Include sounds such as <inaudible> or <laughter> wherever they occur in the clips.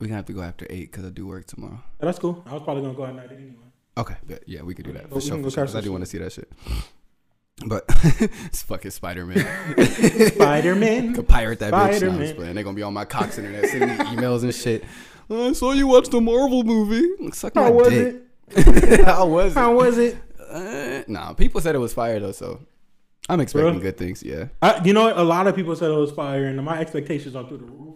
We gonna have to go after eight because I do work tomorrow. Yeah, that's cool. I was probably gonna go at night anyway. Okay, bet. yeah, we could do that Okay, for sure. For sure I do want to see that shit. <laughs> But <laughs> it's fucking Spider Man. <laughs> Spider Man. Could pirate that bitch. Spider-Man. just playing. They gonna be on my Cox internet sending me emails and shit. I saw you watch the Marvel movie. Suck my How was dick. it? How was it? How was it? Uh, nah, people said it was fire though, so I'm expecting Bro. good things. Yeah, I, you know what? A lot of people said it was fire, and my expectations are through the roof.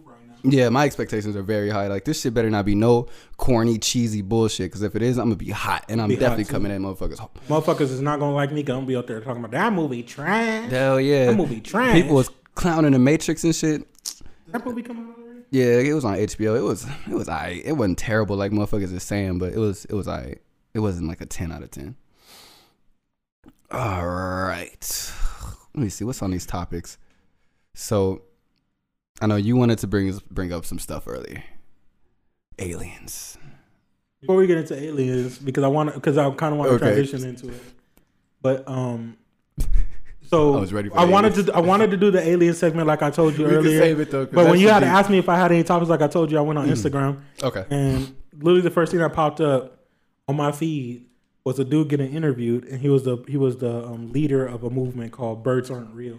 Yeah. My expectations are very high. Like this shit better not be no corny, cheesy bullshit. Because if it is, I'm gonna be hot, and I'm Be definitely coming at motherfuckers. Motherfuckers is not gonna like me. Gonna be out there talking about that movie trash. Hell yeah, That movie trash. people was clowning the Matrix and shit. that movie coming out already? Yeah, it was on HBO. It was it was alright. It wasn't terrible like motherfuckers is saying, but it was it was alright. It wasn't like a ten out of ten. All right. Let me see what's on these topics. So, I know you wanted to bring bring up some stuff earlier. Aliens. Before we get into aliens, because I want because I kind of want to Okay. transition into it, but um, <laughs> so I was ready for I wanted to I wanted to do the alien segment like I told <laughs> you We earlier. though. But when you had to ask me if I had any topics, like I told you, I went on Instagram, okay, and literally the first thing that popped up on my feed was a dude getting interviewed, and he was the he was the um, leader of a movement called Birds Aren't Real.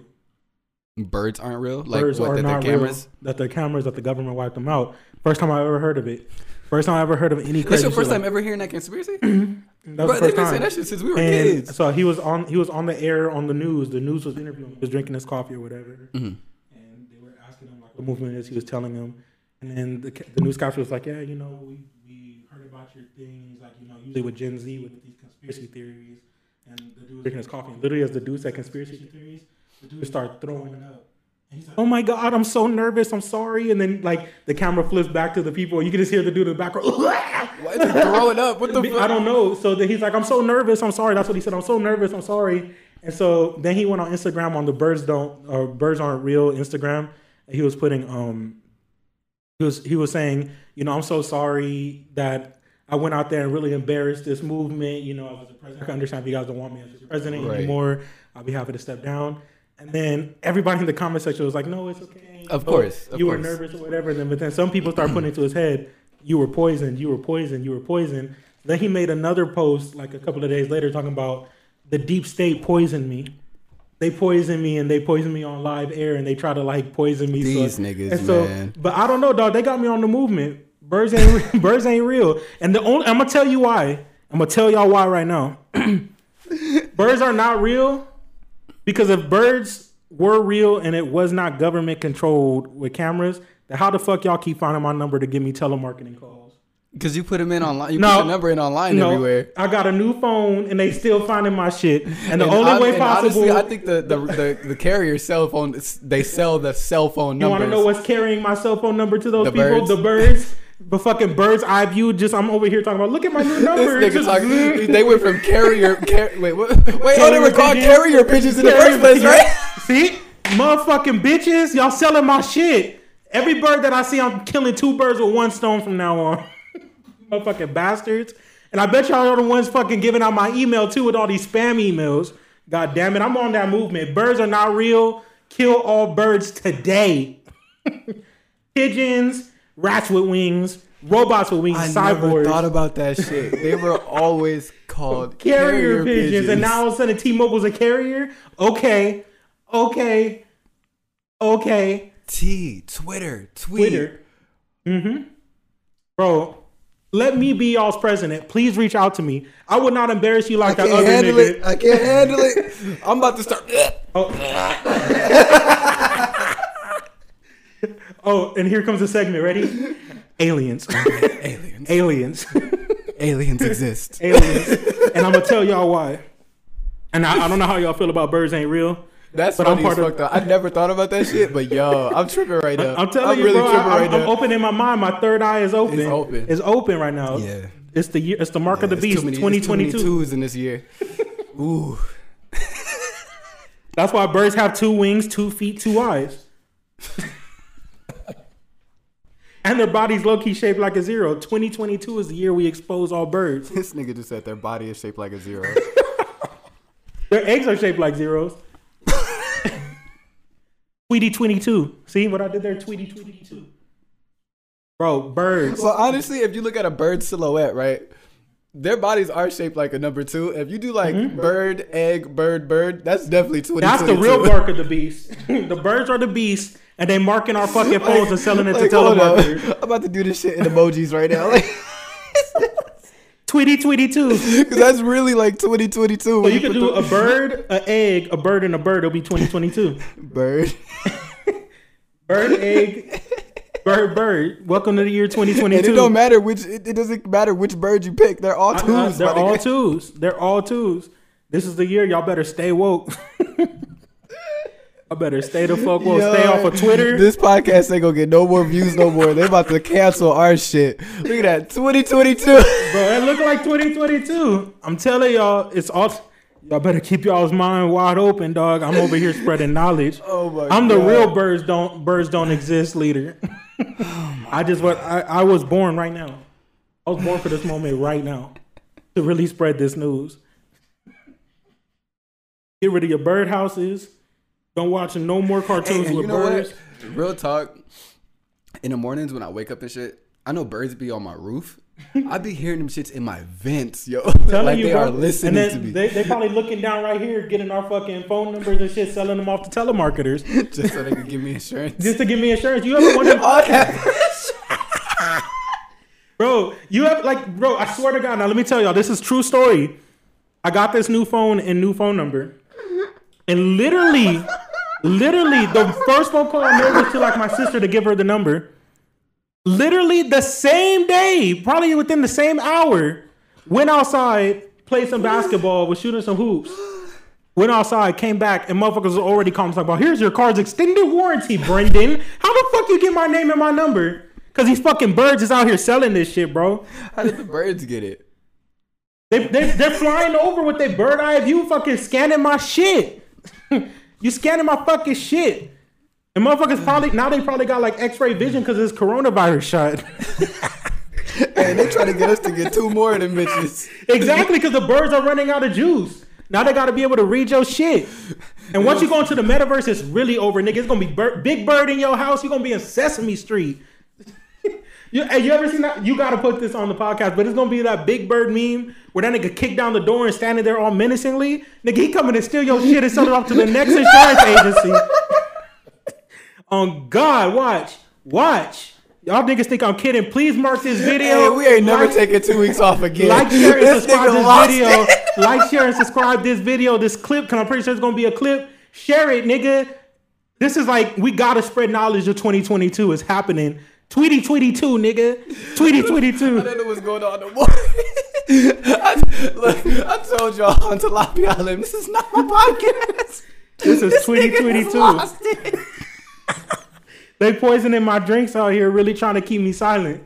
Birds aren't real. Like Birds what? are That not the cameras. real. That the cameras that the government wiped them out. First time I ever heard of it. First time I ever heard of any. That's your first time like- ever hearing that conspiracy? <clears throat> That Bro, the they've been saying time. that shit since we were And kids. so he was on he was on the air on the news. The news was interviewing. him. He was drinking his coffee or whatever, Mhm. and they were asking him like what movement is. He was telling them, and then the, the newscaster was like, "Yeah, you know, we, we heard about your things. Like, "You know, usually with Gen Z with these conspiracy theories." And the dude was drinking his coffee, and literally as the dude said conspiracy theories, the dude started throwing it up. He's like, "Oh my god, I'm so nervous. I'm sorry." And then like the camera flips back to the people, you can just hear the dude in the background. <laughs> Why is he throwing up? What the fuck? I don't know. So then he's like, I'm so nervous. I'm sorry. That's what he said. I'm so nervous. I'm sorry. And so then he went on Instagram on the birds don't or birds aren't real Instagram. And he was putting um he was he was saying, you know, I'm so sorry that I went out there and really embarrassed this movement. You know, as a president, I can understand if you guys don't want me as your president Right. anymore. I'll be happy to step down. And then everybody in the comment section was like, "No, it's okay. Of course, of you were nervous or whatever." And then, but then some people start putting into his head, "You were poisoned. You were poisoned. You were poisoned." Then he made another post like a couple of days later talking about the deep state poisoned me. They poisoned me and they poisoned me on live air and they try to like poison me. These so, niggas, and so, man. But I don't know, dog. They got me on the movement. Birds ain't <laughs> birds ain't real. And the only I'm gonna tell you why. I'm gonna tell y'all why right now. <clears throat> birds are not real because if birds were real and it was not government controlled with cameras, then how the fuck y'all keep finding my number to give me telemarketing calls? Because you put them in online. You No. put the number in online No, everywhere. I got a new phone and they still finding my shit. And the <laughs> And only hon- way possible. Honestly, I think the, the, the, the carrier cell phone, they sell the cell phone you numbers. want to know what's carrying my cell phone number to those The people? birds. The birds. <laughs> The fucking birds eye view. Just I'm over here talking about. Look at my new <laughs> number. Just- they went from carrier, car, wait, what? Wait, oh, they Carrier were called pigeons? carrier pigeons in the Carrier first place, right? See, motherfucking bitches, y'all selling my shit. Every bird that I see, I'm killing two birds with one stone from now on. <laughs> motherfucking bastards. And I bet y'all are the ones fucking giving out my email too with all these spam emails. God damn it, I'm on that movement. Birds are not real. Kill all birds today. <laughs> Pigeons, rats with wings, robots with wings, I cyborgs. never thought about that shit. They were <laughs> always called carrier, pigeons, and now all of a sudden T-Mobile's a carrier. Okay, okay, okay. T, Twitter, tweet. Twitter. Mm-hmm. Bro, let me be y'all's president. Please reach out to me. I would not embarrass you I like that can't other handle nigga. it. I can't handle it. I'm about to start. <laughs> Oh. <laughs> oh, and here comes the segment. Ready? <laughs> Aliens. Aliens. Aliens. Aliens exist. <laughs> Aliens. And I'm gonna tell y'all why. And I, I don't know how y'all feel about birds ain't real. That's But I'm part as of- though. I never thought about that shit, but yo, I'm tripping right now. I'm telling you, really bro. tripping I, right am now. open in my mind. My third eye is open. It's open. It's open right now. Yeah. It's the year. It's the mark of the beast. too many- it's too many 2022. twos in this year. <laughs> Ooh. That's why birds have two wings, two feet, two eyes. And their body's low key shaped like a zero. 2022 is the year we expose all birds. This nigga just said their body is shaped like a zero. <laughs> Their eggs are shaped like zeros. <laughs> Tweety 22. See what I did there? Tweety 22. bro. Birds. Well, honestly, if you look at a bird silhouette, right, their bodies are shaped like a number two. If you do like bird, egg, bird, bird, that's definitely twenty. Mm-hmm. That's the real mark of the beast. <laughs> the birds are the beast, and they marking our fucking <laughs> phones and selling it Like, to telemarketers. I'm about to do this shit in emojis right now. Like, <laughs> Tweety tweety two. Cause that's really like 2022. So when you can do the- a bird, an egg, a bird, and a bird. It'll be 2022. <laughs> bird. Bird, egg, bird, bird. Welcome to the year And it 2022. don't matter which. It, it doesn't matter which bird you pick. They're all twos. uh, they're all nigga. twos. They're all twos. This is the year. Y'all better stay woke. I better stay the fuck woke. Stay off of Twitter. This podcast ain't gonna get no more views no more. They about to cancel our shit. Look at that, 2022. Bro, it look like 2022. I'm telling y'all, it's all. Y'all better keep y'all's mind wide open, dog. I'm over here spreading knowledge. <laughs> Oh my I'm the real birds don't birds don't exist leader. <laughs> I just what I, I was born right now. I was born for this moment right now to really spread this news. Get rid of your bird houses. Don't watch no more cartoons And with birds. what? Real talk. In the mornings when I wake up and shit, I know birds be on my roof. <laughs> I be hearing them shits in my vents, yo. Telling like you, they bro. are listening and to me, They, they probably looking down right here, getting our fucking phone numbers and shit, selling them off to telemarketers <laughs> just so they can give me insurance. just to give me insurance. You ever wonder, <laughs> bro? You have like, bro? I swear to God. Now let me tell y'all, this is true story. I got this new phone and new phone number, and literally, literally, the first phone call I made was to like my sister to give her the number. Literally the same day, probably within the same hour, went outside, played some basketball, was shooting some hoops. Went outside, came back, and motherfuckers was already calling talking about, here's your car's extended warranty, Brendan. How the fuck you get my name and my number? Cause these fucking birds is out here selling this shit, bro. How did the birds get it? They, they, they're flying over with their bird eye view, fucking scanning my shit. <laughs> you scanning my fucking shit. And motherfuckers probably, now they probably got like x ray vision because it's coronavirus shot. <laughs> And they try to get us to get two more of them bitches. exactly, because the birds are running out of juice. Now they got to be able to read your shit. And once you go into the metaverse, it's really over, nigga. It's gonna be bir- Big Bird in your house. You're gonna be in Sesame Street. You, hey, you ever seen that? You gotta put this on the podcast, but it's gonna be that Big Bird meme where that nigga kick down the door and standing there all menacingly. Nigga, he coming to steal your shit and sell it off to the next <laughs> insurance agency. On God, watch, watch. Y'all niggas think I'm kidding? Please mark this video. Hey, we ain't never Like- taking two weeks off again. like, share, and subscribe this video. it. <laughs> like, share, and subscribe this video, this clip, because I'm pretty sure it's gonna be a clip. Share it, nigga. This is like we gotta spread knowledge of 2022. It's happening. Tweety tweety two, nigga. Tweety tweety Two. I don't know what's going on no more. <laughs> I, look, I told y'all on Tilapia Island, this is not my podcast. This is tweety tweety two. They poisoning my drinks out here, really trying to keep me silent.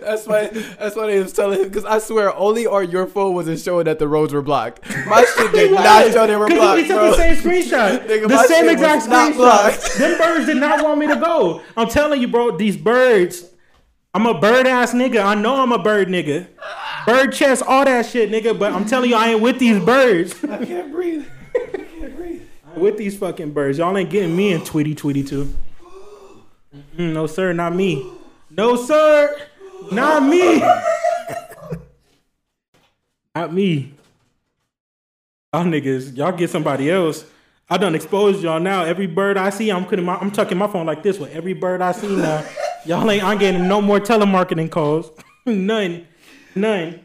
That's why. That's why they was telling him because I swear only on your phone wasn't showing that the roads were blocked. My <laughs> shit did not show they were blocked, we took bro. the same <laughs> screenshot. Nigga, the same exact screenshot. Them birds did not want me to go. I'm telling you, bro, these birds. I'm a bird ass nigga. I know I'm a bird nigga. Bird chest, all that shit, nigga. But I'm telling you, I ain't with these birds. I can't breathe. I can't breathe. with these fucking birds. Y'all ain't getting me in Tweety Tweety too. Mm, no sir, not me. No sir, not me. not me. Y'all niggas, y'all get somebody else. I done exposed y'all now. Every bird I see, I'm putting my, I'm tucking my phone like this with every bird I see now. Y'all ain't, I'm getting no more telemarketing calls. <laughs> none, none.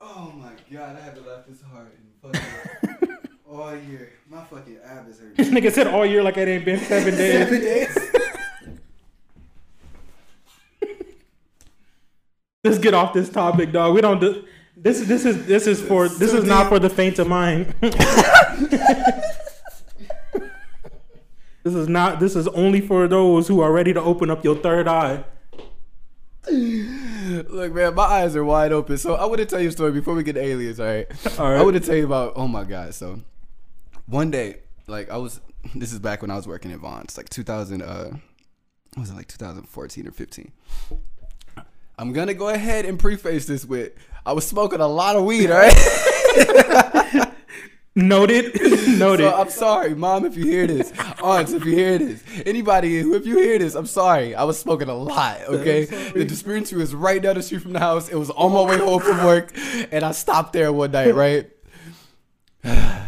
Oh my god, I haven't laughed this hard in fucking <laughs> all year. My fucking ab is hurting. This nigga said all year like it ain't been seven days. Seven days. Let's get off this topic, dog. We don't do this. This is this is for this is not for the faint of mind. <laughs> this is not. This is only for those who are ready to open up your third eye. Look, man, my eyes are wide open. So I want to tell you a story before we get to aliens. All right. All right. I want to tell you about. Oh my god. So one day, like I was. This is back when I was working at Vons, like 2000. Uh, was it like 2014 or 15? I'm gonna go ahead and preface this with I was smoking a lot of weed. All right. <laughs> Noted. <laughs> Noted. So I'm sorry, mom, if you hear this. Aunts, if you hear this, anybody who if you hear this, I'm sorry. I was smoking a lot. Okay, the dispensary was right down the street from the house. It was on my way home from work, and I stopped there one night, right? <sighs> <laughs>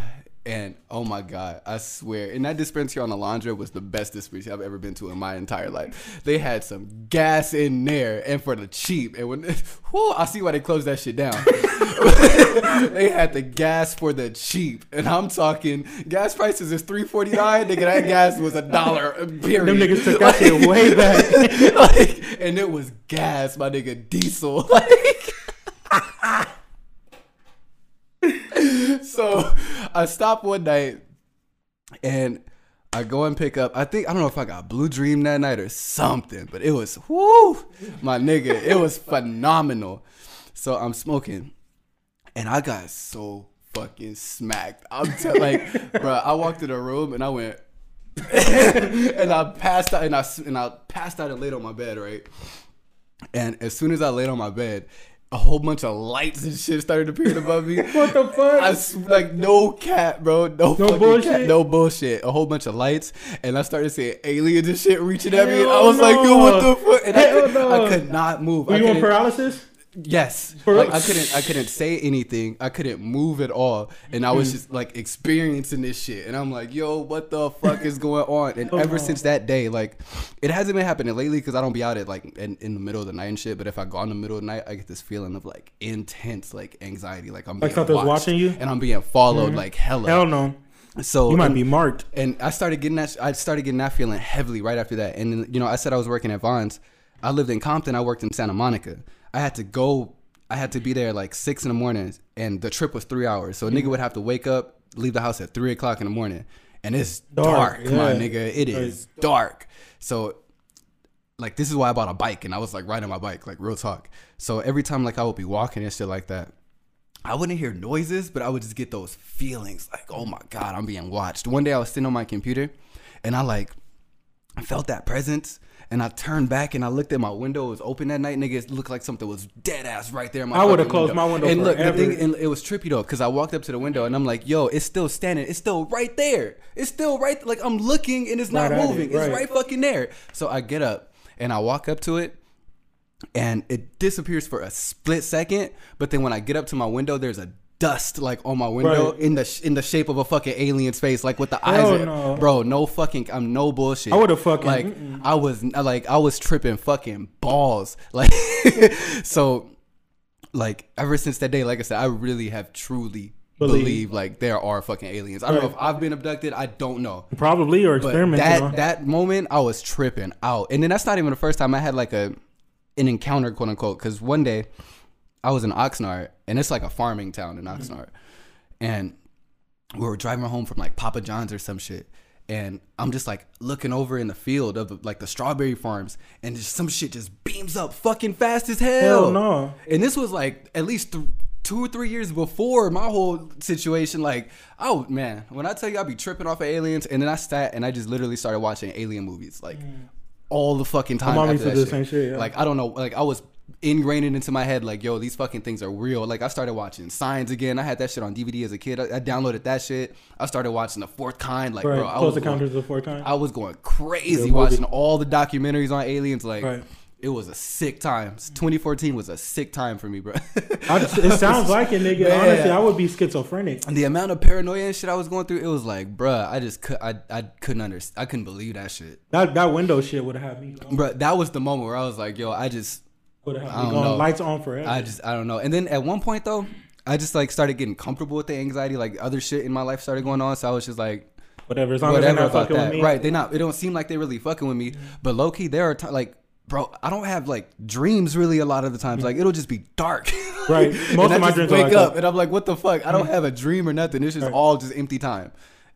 And oh my god, I swear, and that dispensary on Alondra was the best dispensary I've ever been to in my entire life. They had some gas in there, and for the cheap. And when, <laughs> whew, I see why they closed that shit down. <laughs> they had the gas for the cheap, and I'm talking gas prices is three forty nine. Nigga, that gas was a dollar. Period. Them niggas took that shit way back. <laughs> like, and it was gas, my nigga, diesel. Like, so I stop one night and I go and pick up. I think I don't know if I got Blue Dream that night or something, but it was whoo, my nigga. It was phenomenal. So I'm smoking, and I got so fucking smacked. I'm t- like, bro. I walked in the room and I went, <laughs> and I passed out, and I and I passed out and laid on my bed, right. And as soon as I laid on my bed, a whole bunch of lights and shit started appearing above me. <laughs> What the fuck? I like no cat, bro. No, No bullshit? cat, no bullshit. A whole bunch of lights, and I started seeing aliens and shit reaching at me. And I Hell was like, yo, what the fuck? And I, could, no. I could not move. Were you on couldn't- paralysis? Yes. Like? I couldn't I couldn't say anything. I couldn't move at all. And I was Mm. just like experiencing this shit. And I'm like, yo, what the fuck is going on? And <laughs> Oh, ever no. since that day, like it hasn't been happening lately because I don't be out at like in, in the middle of the night and shit. But if I go in the middle of the night, I get this feeling of like intense like anxiety. Like I'm Like something's watched, watching you? Mm-hmm. And I'm being followed like hella. Hell no. So You might and- be marked. and I started getting that. I started getting that feeling heavily right after that. And you know, I said I was working at Vons. I lived in Compton. I worked in Santa Monica. I had to go. I had to be there like six in the morning, and the trip was three hours. So a nigga would have to wake up, leave the house at three o'clock in the morning, and it's dark, Dark, my nigga. It is dark. So like this is why I bought a bike and I was like riding my bike, like real talk. So every time like I would be walking and shit like that, I wouldn't hear noises, but I would just get those feelings like, oh my God, I'm being watched. One day I was sitting on my computer and I like I felt that presence and I turned back and I looked at my window. It was open that night, nigga. It looked like something was dead ass right there. In my I would've fucking closed my window And look, the thing, and it was trippy though, because I walked up to the window and I'm like, yo, it's still standing. It's still right there. It's still right. Like I'm looking and it's not Right at it, moving. It's right. right fucking there. So I get up and I walk up to it and it disappears for a split second. But then when I get up to my window, there's a dust like on my window Right. in the sh- in the shape of a fucking alien face, like with the Hell eyes. no. Bro, no fucking. I'm no bullshit. I would've fucking- like. mm-mm. I was like I was tripping fucking balls. <laughs> Like so. Like ever since that day, like I said, I really have truly Believe. believe, like there are fucking aliens. I don't know if I've been abducted. I don't know. Probably or experimenting that on. that moment, I was tripping out, and then that's not even the first time I had like a an encounter, quote unquote. Because one day, I was in Oxnard, and it's like a farming town in mm-hmm. Oxnard, and we were driving home from like Papa John's or some shit. And I'm just like looking over in the field of the, like the strawberry farms, and just some shit just beams up fucking fast as hell. Hell no. And this was like at least th- two or three years before my whole situation. Like, oh man, when I tell you I'd be tripping off of aliens, and then I sat and I just literally started watching alien movies like mm. all the fucking time. mom after used to do the same shit, yeah. Like I don't know, like I was ingrained into my head like yo these fucking things are real like i started watching signs again i had that shit on dvd as a kid i, I downloaded that shit i started watching the fourth kind like Right. bro i Close was, encounters of the fourth kind. I was going crazy movie. watching all the documentaries on aliens like Right. it was a sick time 2014 was a sick time for me bro I just- it sounds <laughs> like it, nigga. Man. Honestly, I would be schizophrenic. the amount of paranoia and shit I was going through, it was like, bruh, I just could, I, I couldn't understand, I couldn't believe that shit, That that window shit would have had me. bruh. That was the moment where I was like, yo, I just, Would have I don't going know. lights on forever. I just, I don't know. And then at one point though, I just like started getting comfortable with the anxiety, like other shit in my life started going on, so I was just like, whatever. As long as whatever they're not fucking that, with me. right? They not, it don't seem like they're really fucking with me, mm-hmm. but low key, there are ti like. Bro, I don't have like dreams really a lot of the times. Mm-hmm. Like it'll just be dark. Right. <laughs> Most I of my just dreams are wake like up that. and I'm like, what the fuck? I don't mm-hmm. have a dream or nothing. It's just Right. all just empty time.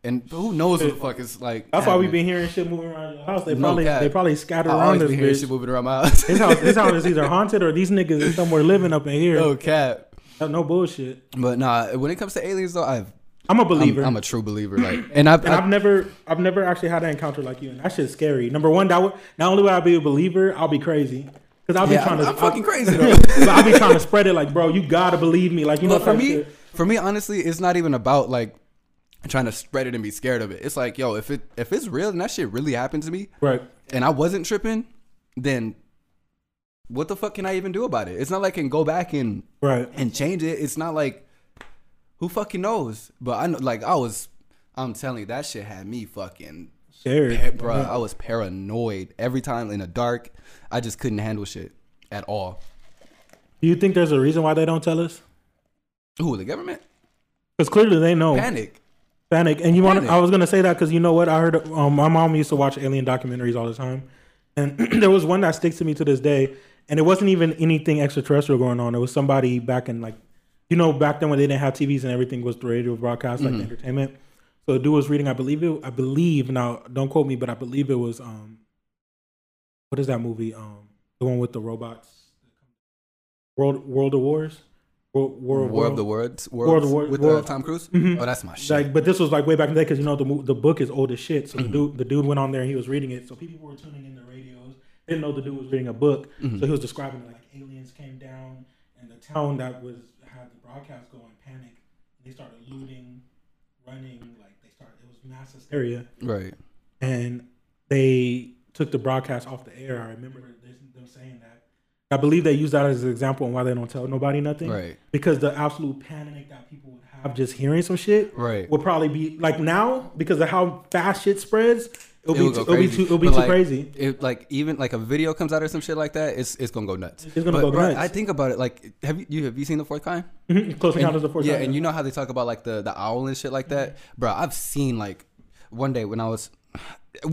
And who knows what the fuck is like. That's why we happening. been hearing shit moving around your house. They No probably cap. they probably scatter I around this be hearing bitch. shit moving around my house. This house, this house is either <laughs> haunted or these niggas is somewhere living up in here. no cap. No bullshit. But nah, when it comes to aliens though, I've I'm a I'm, believer. I'm a true believer. Like, <clears throat> and I've, and I've I've never, I've never actually had an encounter like you, and that shit's scary. Number one, that would not only would I be a believer, I'll be crazy because I'll be yeah, trying I'm, to. I'm fucking crazy though. but <laughs> I'll be trying to spread it like, bro, you gotta believe me, like you know. But for me, shit. for me, honestly, it's not even about like trying to spread it and be scared of it. It's like, yo, if it if it's real and that shit really happened to me, Right. and I wasn't tripping, then what the fuck can I even do about it? It's not like I can go back and Right. and change it. It's not like who fucking knows. But I know, like I was, I'm telling you, that shit had me fucking, Scared. pa- bro. I was paranoid every time in the dark. I just couldn't handle shit at all. Do you think there's a reason why they don't tell us? Who the government Because clearly they know. panic. Panic. And you want? I was gonna say that because you know what? I heard um, my mom used to watch alien documentaries all the time, and <clears throat> there was one that sticks to me to this day. And it wasn't even anything extraterrestrial going on. It was somebody back in like, you know, back then when they didn't have TVs and everything was the radio broadcast like entertainment. So the dude was reading. I believe it. I believe now. Don't quote me, but I believe it was. um What is that movie? Um, the one with the robots. World World of Wars. World, War, War of the Worlds, War of Worlds the Wor- with War- uh, Tom Cruise. Mhm. Oh, that's my shit. like, but this was like way back in the day because you know the the book is old as shit. Mm-hmm. So the dude the dude went on there and he was reading it. So people were tuning in the radios. Didn't know the dude was reading a book. Mm-hmm. So he was describing it like aliens came down and the town that was had the broadcast going panic. They started looting, running. Like they started. It was mass hysteria right. and they took the broadcast off the air. I remember them saying that. I believe they use that as an example on why they don't tell nobody nothing. Right. Because the absolute panic that people would have just hearing some shit Right. would probably be like now because of how fast shit spreads. It'll It be too, it'll be crazy. too it'll be But, too like, crazy. If like even like a video comes out or some shit like that, it's it's gonna go nuts. It's gonna But, go bro, nuts. I think about it like have you, you have you seen the fourth kind? Mhm. Close encounters of the fourth yeah, and you know how they talk about like the the owl and shit like that, bro. I've seen like one day when I was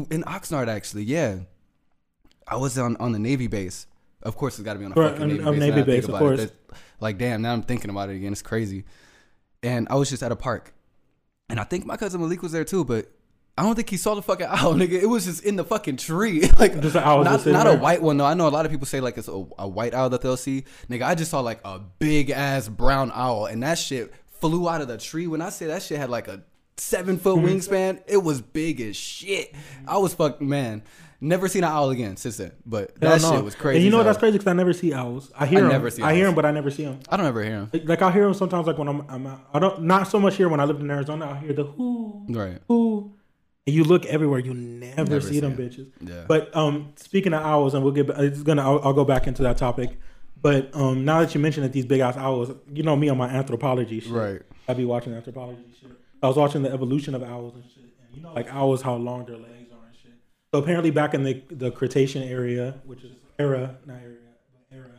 in Oxnard actually, yeah, I was on on the Navy base. Of course, it's got to be on a Right, fucking Navy on base. Navy now I think base, of course. It. Like, damn, now I'm thinking about it again. It's crazy. And I was just at a park, and I think my cousin Malik was there too, but. I don't think he saw the fucking <laughs> owl, nigga. It was just in the fucking tree, <laughs> like Just an owl not, not a white one though. I know a lot of people say like it's a, a white owl that they'll see. Nigga, I just saw like a big ass brown owl, and that shit flew out of the tree. When I say that shit had like a seven foot Mm-hmm. wingspan, it was big as shit. I was fucking man. Never seen an owl again since then. But that shit was crazy. And you know what that's crazy because I never see owls. I hear I them. never see I hear them, but I never see them. I don't ever hear them. Like, like I'll hear them sometimes. Like when I'm, I'm out, I don't not so much here when I lived in Arizona. I'll hear the whoo Right. whoo, and you look everywhere, you never, Never see see them it. bitches. Yeah. But um, speaking of owls, and we'll get. It's gonna. I'll, I'll go back into that topic. But um, now that you mentioned that these big ass owls, you know me on my anthropology shit. Right. I be watching anthropology shit. I was watching the evolution of owls and shit. And you know, like owls, how long their legs are and shit. So apparently, back in the the Cretaceous area, which is era, not area, but era,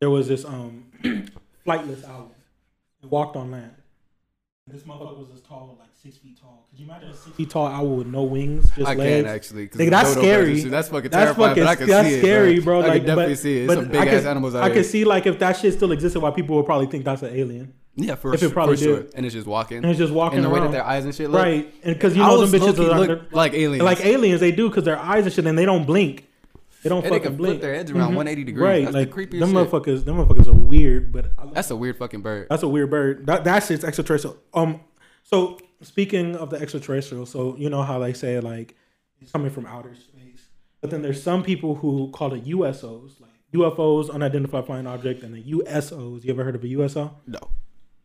there was this um <clears throat> flightless owl. It walked on land. And this motherfucker was as tall, like six feet tall. Could you imagine a six feet tall owl with no wings, just I legs? can actually. Nigga, the that's scary. That's fucking That's terrifying. fucking but I can that's see scary, it, bro. I Like, can definitely but, see it. but Some big I ass could, animals out I here. could see like if that shit still existed, why people would probably think that's an alien. Yeah, for, if it sure, probably for sure. And it's just walking. And it's just walking and the way that their eyes and shit look. right? And because you know them bitches are look like aliens. like aliens. They do because their eyes and shit, and they don't blink. They don't And they fucking can blink. flip their heads around Mhm. 180 degrees. Right, That's like the creepiest them shit. motherfuckers. Them motherfuckers are weird, but I- That's a weird fucking bird. that's a weird bird. That that shit's extraterrestrial. Um, so speaking of the extraterrestrial, so you know how they say like it's coming from outer space, but then there's some people who call it USOs, like UFOs, unidentified flying object, and the USOs. You ever heard of a USO? No.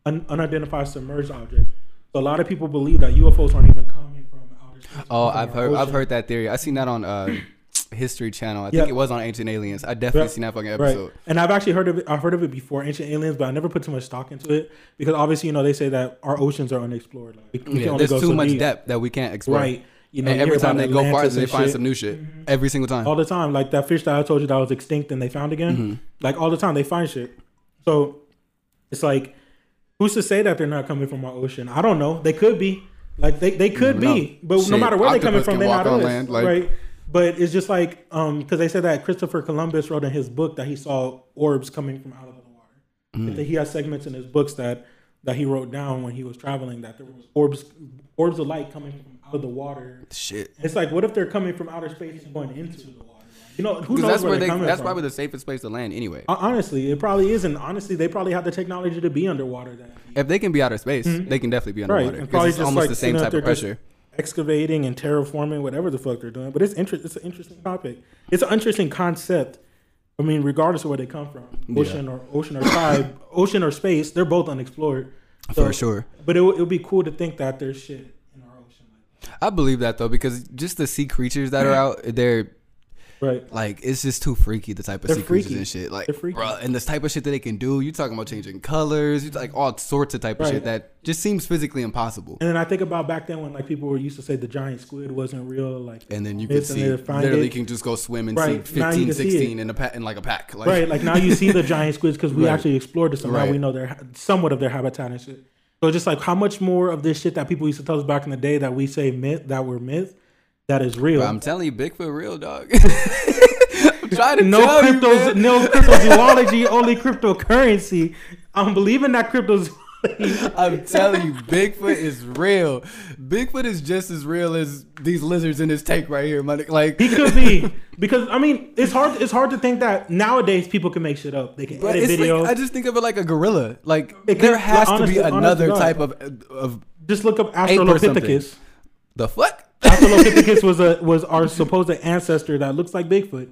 Un- unidentified submerged object. So a lot of people believe that UFOs aren't even coming from outer space. Oh, I've heard. I've heard that theory. I seen that on uh, <clears throat> History Channel. I Yeah. think it was on Ancient Aliens. I definitely Yeah. seen that fucking Right, episode. and I've actually heard of it. I've heard of it before, ancient aliens, but I never put too much stock into it because obviously, you know, they say that our oceans are unexplored. Like, we, we can Yeah, there's go too so much deep. depth that we can't explore. Right. You know, you every time they go Atlantis farther, they and find some new shit. Every single time. all the time. Like that fish that I told you that was extinct and they found again. Mm-hmm. Like all the time, they find shit. So it's like, who's to say that they're not coming from our ocean? I don't know. They could be. Like they, they could never be, but no matter where they're coming from, they're not on us, land, like- right? But it's just like um because they said that Christopher Columbus wrote in his book that he saw orbs coming from out of the water. Mm. That He has segments in his books that that he wrote down when he was traveling that there was orbs orbs of light coming from out of the water. Shit. It's like what if they're coming from outer space and going into the water? You know, who knows that's where, where they're coming That's from? probably the safest place to land anyway. Hon- Honestly, it probably isn't. Honestly, they probably have the technology to be underwater. That If they can be out of space, they can definitely be Mm-hmm. Right, underwater. and probably it's just almost like the same type of pressure. excavating and terraforming, whatever the fuck they're doing. But it's interest. It's an interesting topic. It's an interesting concept. I mean, regardless of where they come from, Yeah. ocean or ocean or sky, <coughs> ocean or space, they're both unexplored. For sure. But it, would- it would be cool to think that there's shit in our ocean. I believe that though because just the sea creatures that are out, they're Right. like it's just too freaky. The type of They're creatures freaky. and shit, like They're freaky. bruh, and this type of shit that they can do. You talking about changing colors, you like all sorts of type of Right. shit that just seems physically impossible. And then I think about back then when like people were used to say the giant squid wasn't real, like And then you and see literally it. can just go swim and Right. see 15, can see 16 in a pa- in like a pack. Like, right, like now you see the <laughs> giant squids because we Right. actually explored this, and now we know their somewhat of their habitat and shit. So just like how much more of this shit that people used to tell us back in the day that we say myth that were myth that is real. Bro, I'm telling you, Bigfoot real dog. <laughs> I'm trying to no tell you, cryptos, man. no cryptozoology, only cryptocurrency. I'm believing that cryptozoology. I'm telling you, Bigfoot is real. Bigfoot is just as real as these lizards in this tank right here, man. Like, He could be <laughs> because I mean it's hard. It's hard to think that nowadays people can make shit up. They can but edit videos. like, I just think of it like a gorilla. Like, It could- there has honest- to be another type of of just look up. Australopithecus. the fuck. Australopithecus was a was our supposed ancestor that looks like Bigfoot.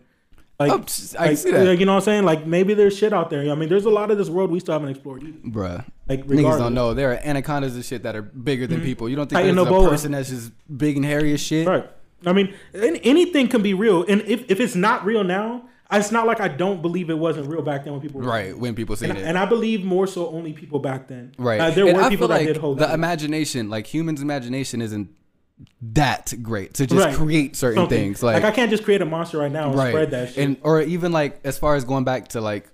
Like, Oh, I like, see that. like, you know what I'm saying? Like maybe there's shit out there. I mean, there's a lot of this world we still haven't explored. Either. Bruh. Like Niggas don't know. There are anacondas and shit that are bigger than people. You don't think Titan there's a boa. person that's just big and hairy as shit? Right. I mean, an- anything can be real, and if, if it's not real now, it's not like I don't believe it wasn't real back then when people were Right, when people seen And, it. and I believe more so only people back then. Right. Uh, there and were I people feel that like did hold the that. imagination, like humans' imagination, isn't that great to just Right. create certain Something. things. Like, Like, I can't just create a monster right now and right, spread that shit. and or even like as far as going back to like.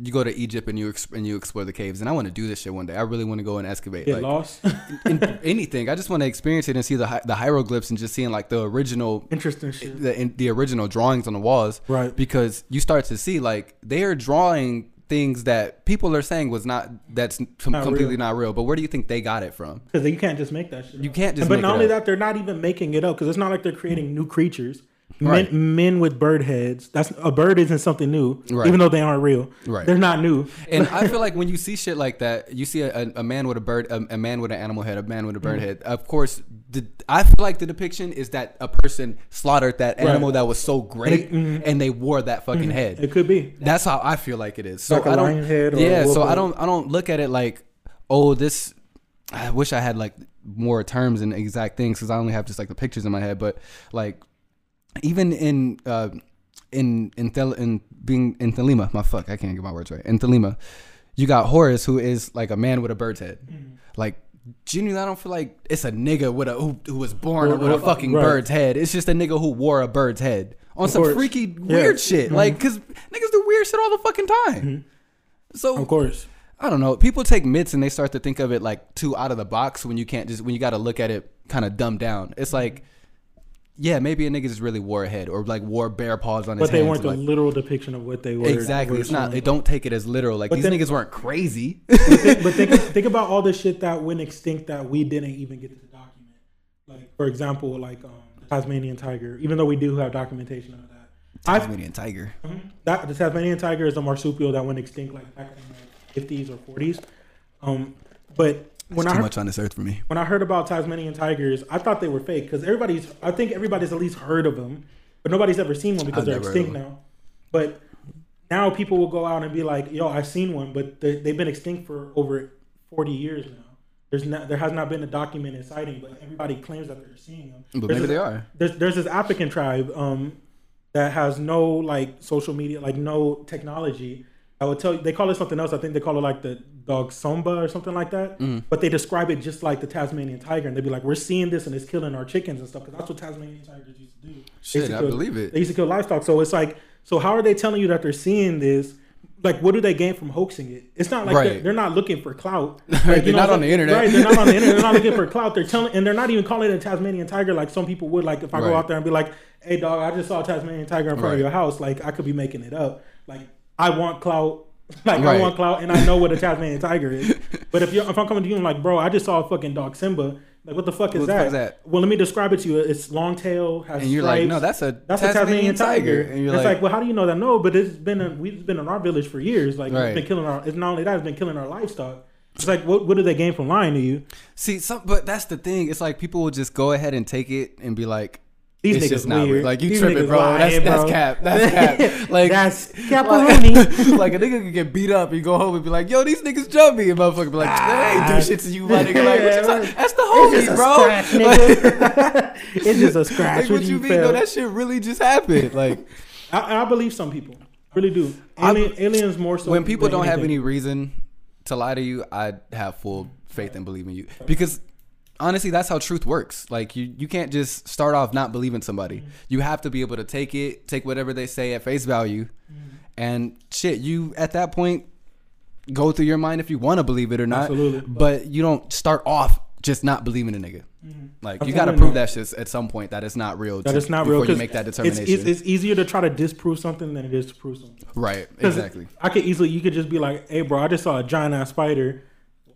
You go to Egypt and you ex- and you explore the caves, and I want to do this shit one day. I really want to go and excavate get like lost. <laughs> in, anything. I just want to experience it and see the hi- the hieroglyphs and just seeing like the original Interesting shit. the in, the original drawings on the walls, Right. Because you start to see like they are drawing things that people are saying was not that's com- Not completely real. not real. But where do you think they got it from? Because you can't just make that shit. You up. can't just But not only up. that, they're not even making it up because it's not like they're creating new creatures. Right. Men, men with bird heads. That's a bird isn't something new, Right. even though they aren't real. Right. They're not new. And I <laughs> feel like when you see shit like that, you see a, a, man with a bird, a, a man with an animal head, a man with a Mm-hmm. bird head. Of course, the, I feel like the depiction is that a person slaughtered that animal that was so great, mhm. and they wore that fucking head. It could be. That's how I feel like it is. So Like I don't, lion head or yeah. So I don't. I don't look at it like, oh, this. I wish I had like more terms and exact things because I only have just like the pictures in my head. But like, even in uh, in in Thel- in being in Thelema, my fuck, I can't get my words right. In Thelema, you got Horus, who is like a man with a bird's head. Mm-hmm. Like. Genuinely, I don't feel like it's a nigga with a who, who was born Or- with a fucking right. bird's head. It's just a nigga who wore a bird's head on some course. freaky Yeah. weird shit. Like, cause niggas do weird shit all the fucking time. Mm-hmm. So Of course. I don't know. People take myths and they start to think of it like too out of the box when you can't just when you got to look at it kind of dumbed down. It's like, yeah, maybe a nigga just really wore a head or like wore bear paws on his But they hands. weren't the like- literal depiction of what they were. exactly. It's not. They don't take it as literal. Like these then- niggas weren't crazy. but think, <laughs> but think, think about all the shit that went extinct that we didn't even get to document. Like for example, like um, Tasmanian tiger. Even though we do have documentation of that, Tasmanian tiger. that the Tasmanian tiger is a marsupial that went extinct like back in the fifties or forties. Um, but when I too heard, much on this earth for me. when I heard about Tasmanian tigers, I thought they were fake because everybody's. I think everybody's at least heard of them, but nobody's ever seen one because I've they're extinct now. But now people will go out and be like, "Yo, I've seen one," but they, they've been extinct for over forty years now. There's not, there has not been a documented sighting, but everybody claims that they're seeing them. But There's maybe this- they are. There's there's this African tribe um, that has no like social media, like no technology. I would tell you they call it something else. I think they call it like the dog somba or something like that. Mm. But they describe it just like the Tasmanian tiger, and they'd be like, "We're seeing this, and it's killing our chickens and stuff." Because that's what Tasmanian tigers used to do. Shit, to I kill- believe it. They used to kill livestock. So it's like, so how are they telling you that they're seeing this? Like, what do they gain from hoaxing it? It's not like Right. they're, they're not looking for clout. <laughs> Like, they're not what on the internet. Right, they're not on the internet. They're not looking for <laughs> clout. They're telling, and they're not even calling it a Tasmanian tiger like some people would. Like if I go out there and be like, "Hey, dog, I just saw a Tasmanian tiger in front Right. of your house," like I could be making it up. Like I want clout. Like I Right. want clout, and I know what a Tasmanian <laughs> tiger is. But if you are if I'm coming to you and like, bro, I just saw a fucking dog Simba. Like, what the fuck is What that? fuck is that? Well, let me describe it to you. It's long tail, has And you're like, no, that's a That's a Tasmanian tiger. And you're it's like, like, well, how do you know that? No, but it's been a, we've been in our village for years. Like Right. it's been killing our. It's not only that, it's been killing our livestock. It's like, what what do they gain from lying to you? see, some, but that's the thing. It's like people will just go ahead and take it and be like, These it's niggas just not weird. like you These tripping, bro. lying, that's that's cap. That's <laughs> cap. Like That's <laughs> like, caparoni. <laughs> like a nigga could get beat up. You go home and be like, "Yo, these niggas jump me," and motherfucker be like, "They ain't do shit to you, my nigga." Like, what you that's the Ah. Homie, bro. scratch, nigga. it's just a scratch. Like, what when you mean? fell. No, that shit really just happened. Like, I, I believe some people. Really do. I- Alien, aliens more so. when people don't have any reason to lie to you, I have full faith and believe in you because honestly, that's how truth works. Like, you you can't just start off not believing somebody. Mm-hmm. You have to be able to take it, take whatever they say at face value, Mm-hmm. and shit. You at that point go through your mind if you want to believe it or not. Absolutely. But you don't start off just not believing a nigga. Like you got to prove that shit at some point that it's not real. That to- it's not before real. you 'cause make that determination. it's, it's easier to try to disprove something than it is to prove something. right Exactly. I could easily, you could just be like, "Hey, bro, I just saw a giant ass spider.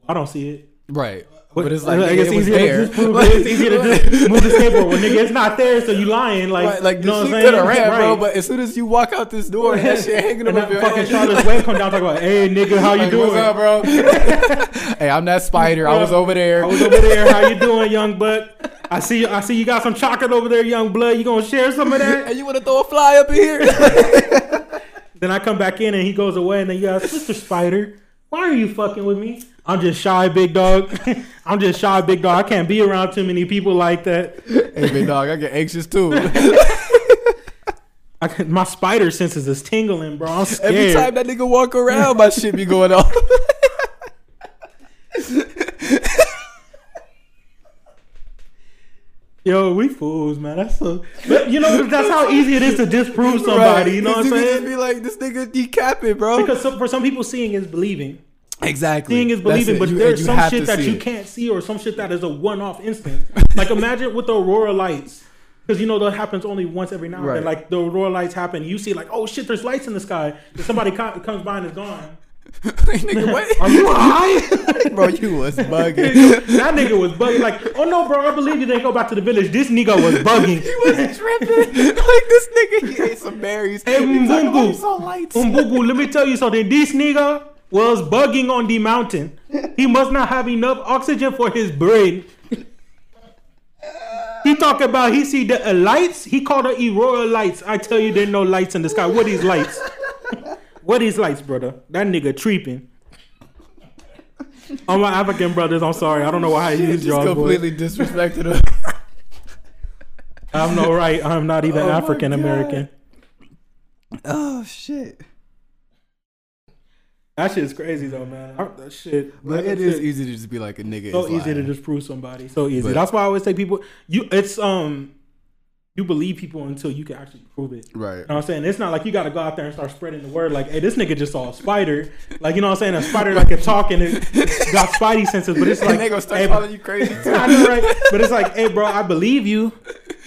I don't see it." Right. But, it's like like it's it was easier there. to. Like- <laughs> it. It's easier to just move the skateboard. Well, nigga, it's not there, so you lying. Like, Right, like you know what I'm saying? have ran, bro. But as soon as you walk out this door, that shit hanging that your fucking head. Charlotte's Web come down talk about, "Hey, nigga, how you Like, doing?" What's up, bro? <laughs> hey, I'm that spider. I was over there. I was over there. How you doing, young buck? I see. you I see you got some chocolate over there, young blood. You gonna share some of that? <laughs> and you want to throw a fly up in here? Then I come back in and he goes away, and then you ask, Mr. Spider, why are you fucking with me? I'm just shy, big dog. <laughs> I'm just shy, big dog. I can't be around too many people like that. hey, big dog, I get anxious too. <laughs> I can, my spider senses is tingling, bro. I'm scared. Every time that nigga walk around, my shit be going off. <laughs> Yo, we fools, man. That's so. But you know, that's how easy it is to disprove somebody. You know what I'm just saying? be like, this nigga, he capping, bro. Because some, for some people, seeing is believing. Exactly. Seeing is believing, but You- there's some shit that you it. can't see, or some shit that is a one-off instance. like imagine with the aurora lights, because you know that happens only once every now and Right. then. Like the aurora lights happen, you see like, oh shit, there's lights in the sky. Then somebody co- <laughs> comes by and is gone. <laughs> nigga, what? <laughs> Are you high? bro, you was bugging. that nigga was bugging. Like, oh no, bro, I believe you didn't go back to the village. This nigga was bugging. he was tripping. like this nigga, he ate some berries. Hey, He talking about he Mbungu. saw lights. Umbugu, let me tell you something. This nigga was bugging on the mountain. He must not have enough oxygen for his brain. He talk about he see the uh, lights. He called the aurora lights. I tell you, there no lights in the sky. What is lights? what is lights, brother? That nigga tripping. All my African brothers, I'm sorry. I don't know why I use Just y'all. boy. completely disrespected him. I'm no right. I'm not even Oh African American. oh shit. That shit's crazy though, man. I- That shit. But it is shit- easy to just be like a nigga. so is easy to lying. just prove somebody. So easy. But- That's why I always say people you it's um you believe people until you can actually prove it. Right. You know what I'm saying? It's not like you gotta go out there and start spreading the word like, hey, this nigga just saw a spider. Like, you know what I'm saying? A spider that can talk and it got spidey senses, but it's <laughs> like and they gonna start hey, calling you crazy too. <laughs> I know, right? But it's like, hey bro, I believe you.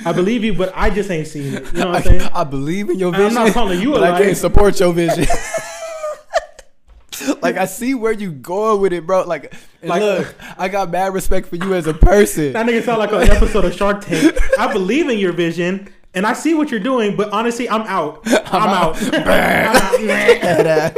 I believe you, but I just ain't seen it. You know what I'm saying? I, I believe in your vision. I'm not calling you a but I liar. can't support your vision. <laughs> <laughs> like I see where you going with it, bro. Like, Like- look, I got bad respect for you as a person. That nigga sound like an episode of Shark Tank. <laughs> I believe in your vision and I see what you're doing, but honestly, I'm out. <laughs> I'm, out. I'm out.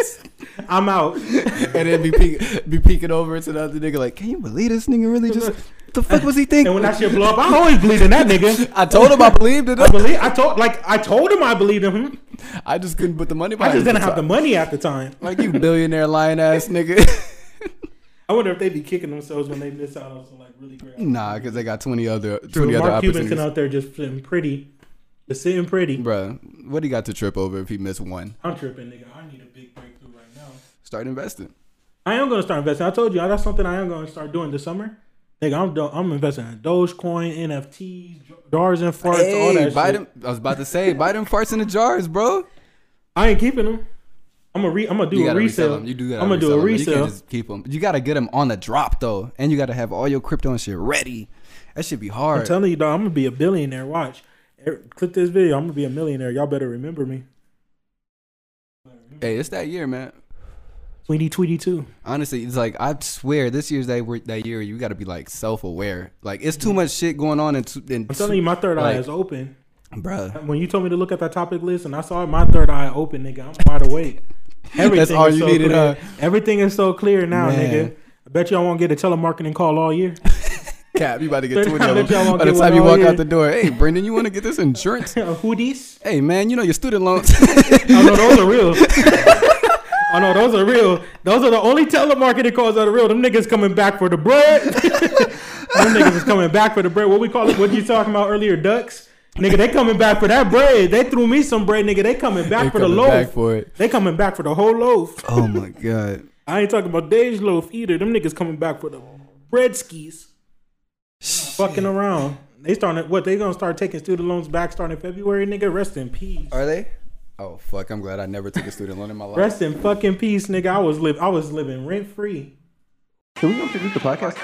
I'm out. And then be peek, be peeking over to the other nigga like, can you believe this nigga really just? The fuck was he thinking? And when that shit blow up, I always believe in that nigga. I told him I believed in I him. believe. I told like I told him I believed in him. I just couldn't put the money I just didn't have the money at the time. Like you billionaire lying ass nigga. I wonder if they'd be kicking themselves when they miss out on some like really great. nah, because they got twenty other True, twenty other Mark Cuban's opportunities. out there just sitting pretty, just sitting pretty. Bruh, what do you got to trip over if he missed one? I'm tripping, nigga. I need a big breakthrough right now. Start investing. I am gonna start investing. I told you that's something I am gonna start doing this summer. Nigga, I'm I'm investing in Dogecoin, NFTs, jars and farts, all that buy shit. them. I was about to say, buy them farts in the jars, bro. I ain't keeping them. I'm gonna re- I'm gonna do a resell resale. them. You do gotta I'm gonna do a resell 'em. You resale. can't just keep them. You gotta get them on the drop though, and you gotta have all your crypto and shit ready. That should be hard. I'm telling you, dog, I'm gonna be a billionaire. Watch. Er- Click this video. I'm gonna be a millionaire. Y'all better remember me. hey, it's that year, man. Tweety Tweety too. Honestly, it's like I swear this year's that that year. You gotta be like self aware. Like it's too much shit going on. And, and I'm telling you, my third eye like- is open. bruh. When you told me to look at that topic list and I saw it, my third eye open, nigga. I'm wide awake. <laughs> Everything all is you so needed, huh? Everything is so clear now, Man. nigga. I bet you I won't get a telemarketing call all year. <laughs> Cap, you about to get twenty of to them. By the time you walk year. out the door, hey, Brendan, you want to get this <laughs> insurance? Hoodies. hey, man, you know your student loans. Oh no, those are real. Oh no, those are real. Those are the only telemarketing calls that are real. Them niggas coming back for the bread. <laughs> Them niggas is coming back for the bread. What we call it? What you talking about earlier? Ducks. Nigga, they coming back for that bread. They threw me some bread, nigga. They coming back They for the coming loaf. back for it. They coming back for the whole loaf. oh my god. <laughs> I ain't talking about Dave's loaf either. Them niggas coming back for the bread skis. Fucking around. They starting what? They gonna start taking student loans back starting February, nigga. Rest in peace. Are they? Oh fuck! I'm glad I never took a student loan in my life. Rest in fucking peace, nigga. I was live. I was living rent free. Can we introduce the podcast?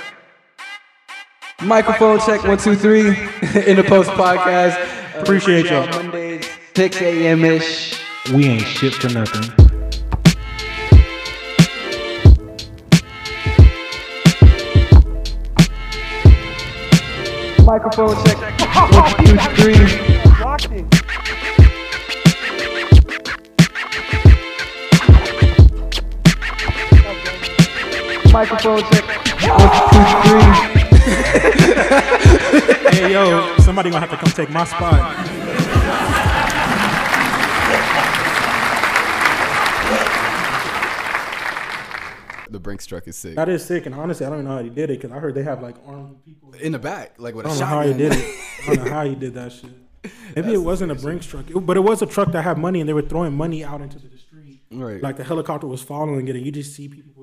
Microphone check one two three <laughs> in the post podcast. Appreciate y'all. Mondays six a.m. ish. We ain't shit for nothing. Microphone check one two three. Microphone check one two three. Hey yo, somebody gonna have to come take my spot. The Brinks truck is sick. That is sick, and honestly, I don't even know how he did it because I heard they have like armed people. In the back, like with I a don't know how he did it. <laughs> I don't know how he did that shit. Maybe it wasn't a Brinks truck, It- but it was a truck that had money, and they were throwing money out into the street. Right. Like the helicopter was following it, and you just see people just like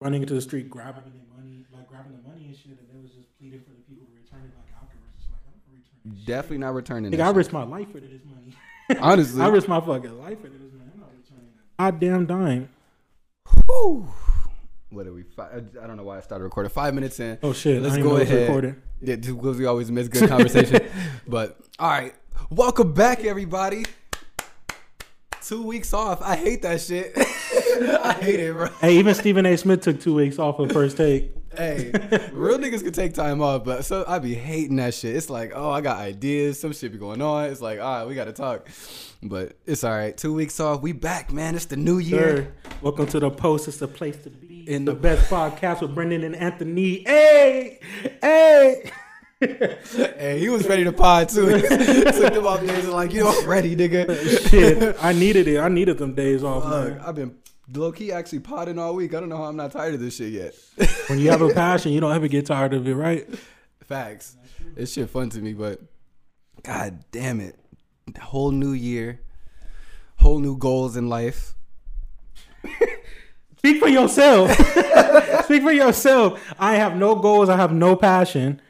running into the street, grabbing their money, like grabbing the money and shit, and they was just pleading for the people to return it like afterwards. Like I'm not returning. this shit. Definitely not returning. That I shit. risked my life for this money. <laughs> Honestly. I risked my fucking life for this money. I'm not returning that. Goddamn dime. Whew. What are we? Fi- I don't know why I started recording. Five minutes in. Oh shit! Let's go know it was ahead. recording. Yeah, because we always miss good conversation. <laughs> but all right, welcome back, everybody. Two weeks off. I hate that shit. <laughs> I hate it, bro. Hey, even Stephen A. Smith took two weeks off of first take. Hey, real niggas can take time off, but so I be hating that shit. It's like, oh, I got ideas. Some shit be going on. It's like, all right, we got to talk. But it's all right. Two weeks off. We back, man. It's the new year. Sir, welcome to the post. It's the place to be. In the the- best podcast with Brendan and Anthony. Hey, hey. <laughs> Hey, he was ready to pod too. He <laughs> took them off days and like, you know, I'm ready, nigga. Shit, I needed it. I needed them days off. Fuck. I've been low key actually potting all week. I don't know how I'm not tired of this shit yet. When you have a passion, you don't ever get tired of it, right? Facts. It's shit fun to me, but god damn it. Whole new year. Whole new goals in life. Speak for yourself. <laughs> Speak for yourself. I have no goals. I have no passion.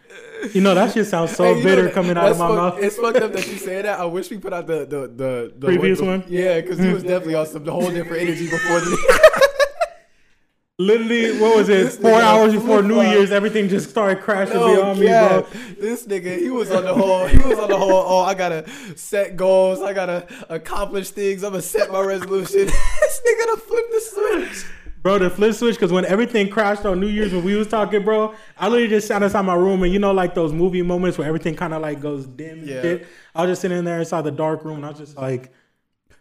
You know that shit sounds so Hey, you know bitter coming out of my fuck- mouth. It's fucked up that you say that. I wish we put out the the the, the Previous the- one? Yeah, because he was definitely on some whole different energy before the. <laughs> Literally, what was it? This Four hours before New flop. Year's, everything just started crashing No, beyond me, yeah. bro. This nigga, he was on the whole, he was on the whole, oh, I gotta set goals, I gotta accomplish things, I'm gonna set my resolution. <laughs> this nigga to flip the switch. Bro, the flip switch, because when everything crashed on New Year's when we was talking, bro, I literally just sat inside my room and you know, like those movie moments where everything kind of like goes dim and Yeah. shit. I was just sitting there inside the dark room and I was just like,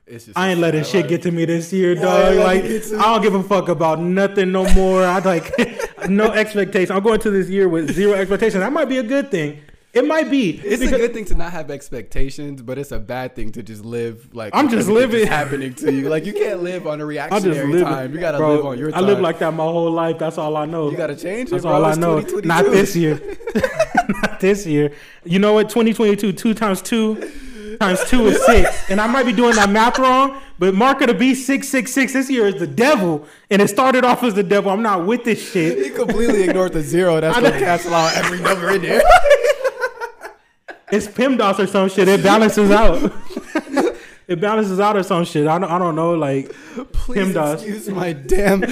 It's just I ain't letting shit life. get to me this year, Yeah, dog. yeah, like. I don't give a fuck about nothing no more. I like <laughs> no expectation. I'm going to this year with zero expectation. That might be a good thing. It might be. It's a good thing to not have expectations, but it's a bad thing to just live like I'm just living. happening to you. Like you can't live on a <laughs> reactionary time. You gotta bro, live on your time. I live like that my whole life. That's all I know. you gotta change it. That's bro. all I know. Not this year. <laughs> Not this year. You know what? 2022, two times two times two is six. And I might be doing that math wrong, but marker to be 666 this year is the devil. And it started off as the devil. I'm not with this shit. He completely ignored the zero. That's gonna cancel out every number in there. <laughs> It's PEMDAS or some shit. It balances out. <laughs> it balances out or some shit. I don't, I don't know. Like, Please PEMDAS. excuse my damn.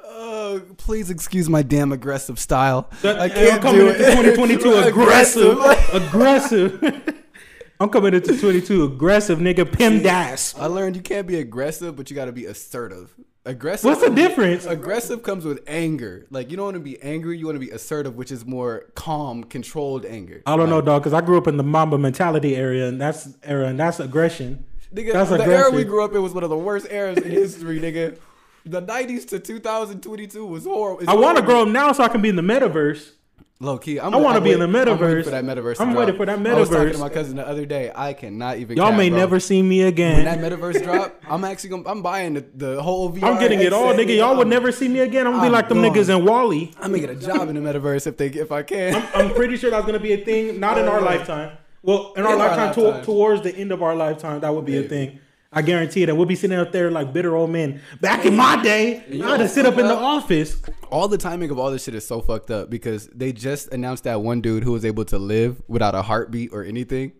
Oh, <laughs> please excuse my damn aggressive style. I I'm can't coming do into it. 2022 <laughs> aggressive. aggressive. I'm coming into 22 aggressive, nigga. PEMDAS. I learned you can't be aggressive, but you got to be assertive. Aggressive. What's the difference? Aggressive comes with anger. Like you don't want to be angry. You want to be assertive, which is more calm, controlled anger. I don't know, dog, because I grew up in the Mamba mentality area, and that's era, and that's aggression. Nigga, That's the era we grew up in was one of the worst eras in <laughs> history, nigga. The 90s to 2022 was horrible. I want to grow up now so I can be in the metaverse. Low key, I'm, I wanna I'm be in the waiting- I'm waiting metaverse. for that metaverse. I'm drop. waiting for that I was talking metaverse. to my cousin the other day. I cannot even. Y'all cap, may bro. never see me again. When that metaverse drop, I'm actually gonna, I'm buying the, the whole VR. I'm getting it all, nigga. Y'all would I'm- never see me again. I'm gonna be I'm like them niggas in WALL-E. I'm gonna get a job in the metaverse if they if I can. I'm pretty sure that's gonna be a thing. Not in <laughs> our lifetime. Well, in our In our lifetime, to- lifetime. towards the end of our lifetime, that would be a thing. I guarantee that we'll be sitting up there like bitter old men. Back in my day, I had to sit up in the office. all the timing of all this shit is so fucked up because they just announced that one dude who was able to live without a heartbeat or anything.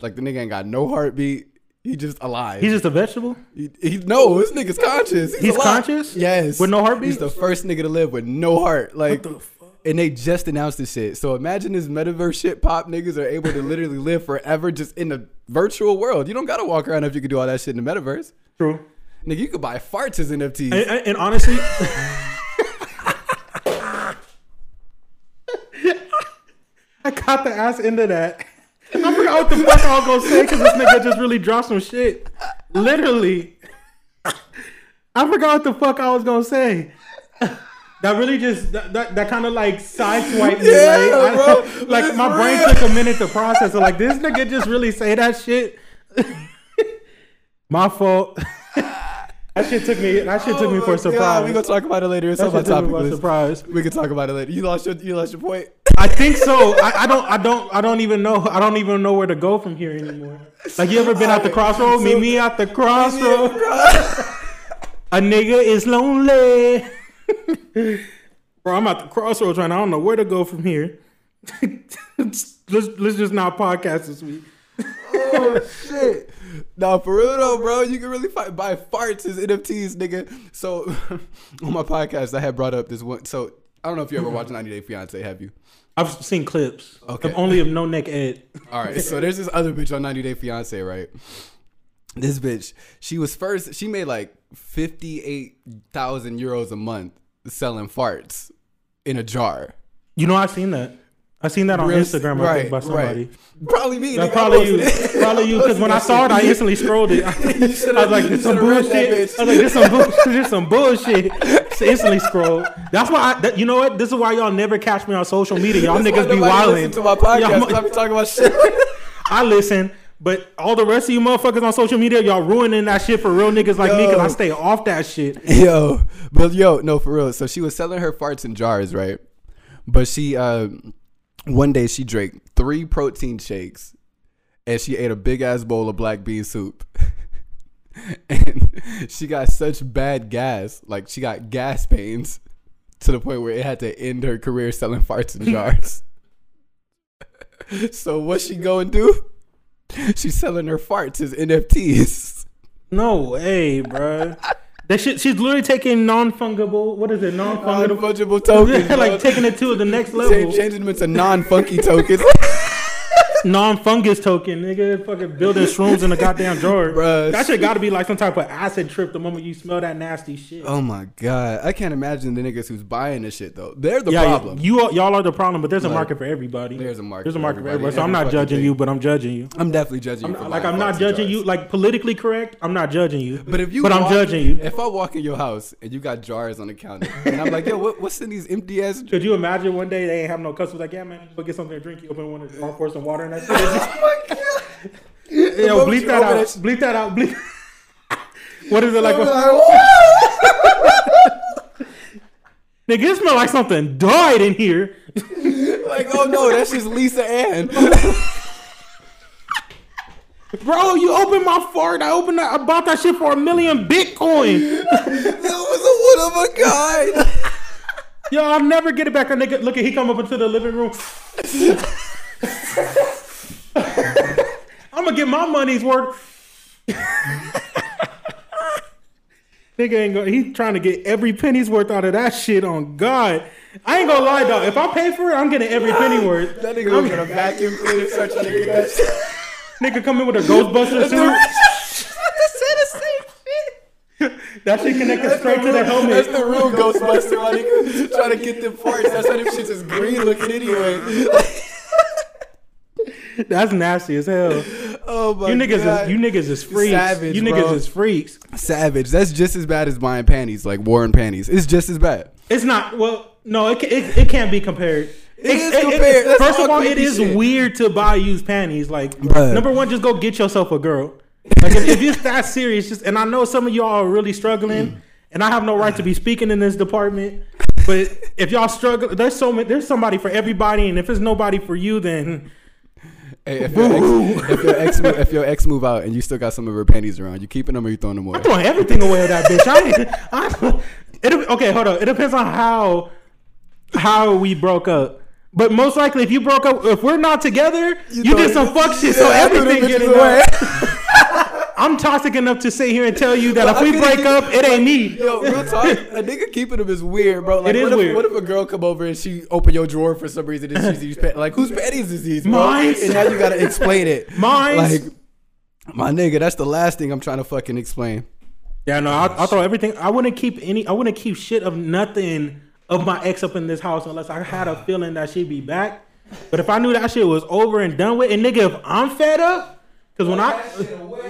Like the nigga ain't got no heartbeat. He just alive. He's just a vegetable. he, he no, this nigga's conscious. He's, He's conscious? Yes, With no heartbeat? He's the first nigga to live with no heart. Like, the fuck? And they just announced this shit. So imagine this metaverse shit pop niggas are able to literally live forever just in the virtual world. You don't gotta walk around if you can do all that shit in the metaverse. True. Nigga, you could buy farts as NFTs. And, and- and honestly, <laughs> I caught the ass into that. I forgot what the fuck I was gonna say because this nigga just really dropped some shit. Literally, I forgot what the fuck I was gonna say. That really just that that, that kind of like sideswiped me. Yeah, like, I- bro. like my brain took a minute to process it. Like this nigga just really say that shit. <laughs> my fault. <laughs> that shit took me. That shit took me Oh for a God, surprise. We gonna talk about it later. It's on my topic list. surprise. We can talk about it later. You lost your you lost your point. I think so. I, I don't. I don't. I don't even know. I don't even know where to go from here anymore. Like you ever been at the crossroad? Meet me at the crossroad. <laughs> A nigga is lonely. <laughs> Bro, I'm at the crossroads right now. I don't know where to go from here. <laughs> let's let's just not podcast this week. oh shit. Now for real though, bro. You can really fi- buy farts as NFTs, nigga. So <laughs> on my podcast, I had brought up this one. So I don't know if you ever watched 90 Day Fiance. Have you? I've seen clips. Okay. Only of no neck Ed. All right. So there's this other bitch on 90 Day Fiance, right? This bitch, she was first. She made like 58,000 euros a month selling farts in a jar. You know, I've seen that. I seen that on Real- Instagram. I think by somebody. Probably me. That's <laughs> probably you. Probably you. Because when I saw it, I <laughs> instantly scrolled it. <laughs> I was like, "This some should've read that bullshit." I was like, "This some bullshit." This some bullshit. So instantly scroll. That's why. I, that, you know what? This is why y'all never catch me on social media. Y'all That's niggas be wilding. to my podcast. Y'all- I'm talking about shit. I listen, but all the rest of you motherfuckers on social media, y'all ruining that shit for real niggas like me because I stay off that shit. <laughs> yo, but yo, no, for real. So she was selling her farts in jars, right? But she, uh, one day she drank three protein shakes, and she ate a big ass bowl of black bean soup. <laughs> and she got such bad gas, like she got gas pains, to the point where it had to end her career selling farts in <laughs> jars. so what she go and do? <laughs> She's selling her farts as NFTs. No way, bro. That shit. She's literally taking non-fungible. What is it? Non-fungible. Non-fungible tokens. <laughs> like bro. taking it to the next level. changing them into non-funky tokens. <laughs> non-fungus token, nigga. Fucking building shrooms in a goddamn drawer. <laughs> Bruh. That shit got to be like some type of acid trip the moment you smell that nasty shit. oh my god, I can't imagine the niggas who's buying this shit though. They're the yeah, problem. you all- y'all are the problem, but there's a Like, market for everybody. there's a market There's a market for everybody. everybody. So I'm not judging thing. you, but I'm judging you. I'm definitely judging I'm you. For not- like I'm not judging you. Like politically correct, I'm not judging you. But if you, but I'm judging you. If I walk in your house and you got jars on the counter, and I'm like, yo, what, what's in these empty ass? <laughs> Could you imagine one day they ain't have no customers like, yeah, man, go get something to drink. You open one pour some water in that shit. oh my god. Yo, bleep that out. it- Bleep that out. Bleep. <laughs> what is it like? <laughs> Nigga, it smell like something died in here. <laughs> like, oh no, that's just Lisa Ann. Bro, you opened my fart. I opened that. I bought that shit for a million Bitcoin. that was a one of a kind. Yo, I'll never get it back. A nigga, look at he come up into the living room. I'm gonna get my money's worth. nigga ain't gonna. He trying to get every penny's worth out of that shit. On God, I ain't gonna lie, dog. If I pay for it, I'm getting every penny <laughs> worth. That nigga was gonna vacuum cleaner search trying to get that shit. Nigga come in with a Ghostbuster <laughs> suit. That shit connected straight to the helmet. That's the real Ghostbuster, my nigga. Trying to get them parts. That's why them shits is green looking anyway. <laughs> That's nasty as hell. Oh my You niggas, God. is, you niggas is freaks. Savage, you niggas bro. is freaks. savage. That's just as bad as buying panties, like Warren panties. It's just as bad. It's not. Well, no, it, it, it can't be compared. It is compared. That's first of all it is shit. weird to buy used panties. Like, Bruh. number one, just go get yourself a girl. Like, if, if it's that serious, just and I know some of y'all are really struggling, and I have no right to be speaking in this department. But if y'all struggle, there's so many, there's somebody for everybody, and if it's nobody for you, then Hey, if your, ex, if your ex move, if your ex move out and you still got some of her panties around, you keeping them or you throwing them away? I'm throwing everything away with that bitch. I, I, it, okay, hold on. It depends on how how we broke up. But most likely, if you broke up, if we're not together, you, throw did some fuck shit, so Yeah, them everything getting away. <laughs> I'm toxic enough to sit here and tell you that if we break up, it ain't me. Yo, real talk. A nigga keeping them is weird, bro. Like, It is what if, weird. What if a girl come over and she open your drawer for some reason and she's pa- like whose panties is these? Bro? Mine. And now you gotta explain it. <laughs> Mine. Like, my nigga, that's the last thing I'm trying to fucking explain. Yeah, no, I'll, I'll throw everything. I wouldn't keep any. I wouldn't keep shit of nothing of my ex up in this house unless I had a feeling that she'd be back. But if I knew that shit was over and done with, and nigga, if I'm fed up, because when I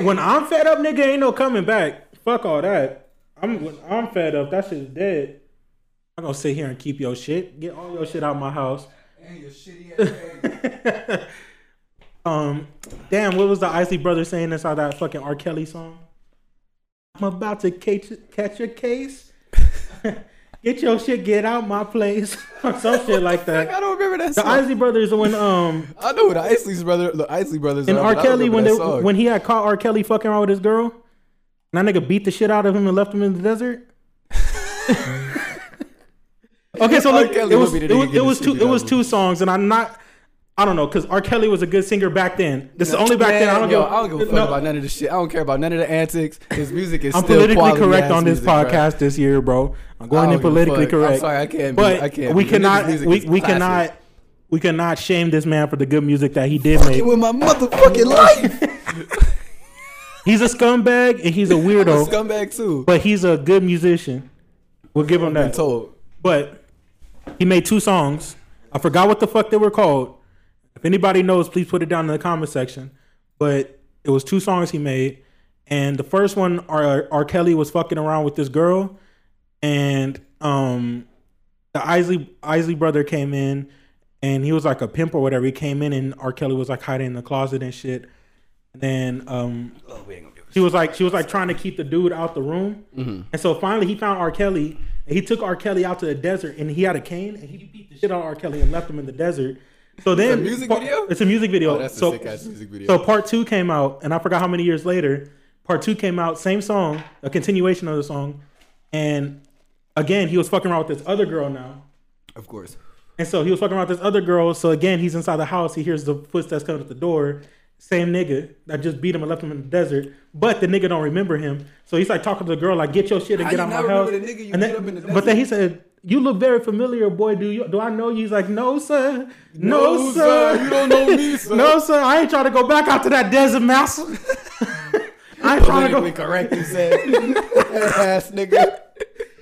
when I'm fed up, nigga, ain't no coming back. Fuck all that. I'm when I'm fed up. That shit's dead. I'm gonna sit here and keep your shit. Get all your shit out of my house. <laughs> um, damn, what was the Isley brother saying inside that fucking R. Kelly song? I'm about to catch, catch a case. <laughs> get your shit, get out my place. <laughs> Or Some shit like that. I don't remember that The song. Isley Brothers when um I know who the Isley's brother, the Isley brothers, and are, R. but I don't Kelly when they song. when he had caught R. Kelly fucking around with his girl, and that nigga beat the shit out of him and left him in the desert. <laughs> okay, so look, it was it was, it was two it was two songs, and I'm not. I don't know because R. Kelly was a good singer back then. This is only back Man, then. I don't, yo, give, I don't give a fuck no, about none of this shit. I don't care about none of the antics. His music is I'm still politically correct on this music, bro. podcast this year, bro. I'm going in politically fuck. I'm correct. sorry, I can't be- But I can't we be. Cannot. We, we cannot. We cannot shame this man for the good music that he did make. with my motherfucking life. <laughs> He's a scumbag and he's a <laughs> I'm a weirdo, scumbag too. but he's a good musician. We'll give him that. told. But he made two songs. I forgot what the fuck they were called. If anybody knows, please put it down in the comment section. But it was two songs he made, and the first one, R. R. Kelly was fucking around with this girl, and um, the Isley Isley brother came in, and he was like a pimp or whatever. He came in, and R. Kelly was like hiding in the closet and shit. And then um, Oh, we ain't gonna do she was like she was like trying to keep the dude out the room, and so finally he found R. Kelly, and he took R. Kelly out to the desert, and he had a cane, and he beat the shit out of R. Kelly and left him in the desert. So then, music part- video? It's a music video. Oh, that's a so, sick-ass music video. So part two came out, and I forgot how many years later. Part two came out, same song, a continuation of the song, and again he was fucking around with this other girl now. Of course. And so he was fucking around with this other girl. So again, he's inside the house. He hears the footsteps coming at the door. Same nigga that just beat him and left him in the desert. But the nigga don't remember him. So he's like talking to the girl, like, get your shit and How get out my house. the nigga you and then, up in the but then he said, You look very familiar, boy. Do you do I know you? He's like, No, sir. No, sir. You don't know me, <laughs> sir. No, sir. I ain't trying to go back out to that desert mouse. <laughs> I ain't trying to Politically go. correct, You said. <laughs> ass nigga.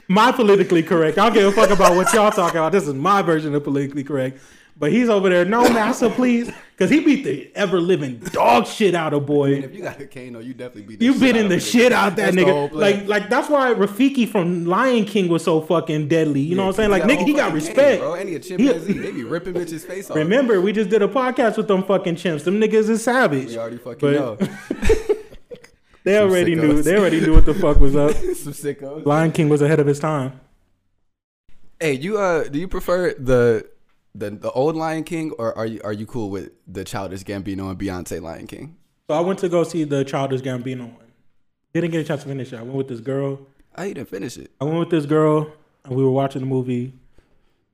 My politically correct. I don't give a fuck about what y'all talking about. This is my version of politically correct. But he's over there, no master, please, because he beat the ever living dog shit out of boy. If you got a cane, though, you definitely beat. the You shit been in of the it. shit out that That's the whole nigga. Like, like that's why Rafiki from Lion King was so fucking deadly. You know what I'm saying? Like, He got a nigga, he got respect. cane, bro. And he a chimpanzee. they be ripping bitches' face off. Remember, we just did a podcast with them fucking chimps. Them niggas is savage. We already fucking But- know. <laughs> They Some already knew. They already knew what the fuck was up. <laughs> Some sickos. Lion King was ahead of his time. Hey, you uh, do you prefer the the the old Lion King or are you are you cool with the Childish Gambino and Beyonce Lion King? So I went to go see the Childish Gambino one. Didn't get a chance to finish it. I went with this girl. Oh, I didn't finish it. I went with this girl, and we were watching the movie,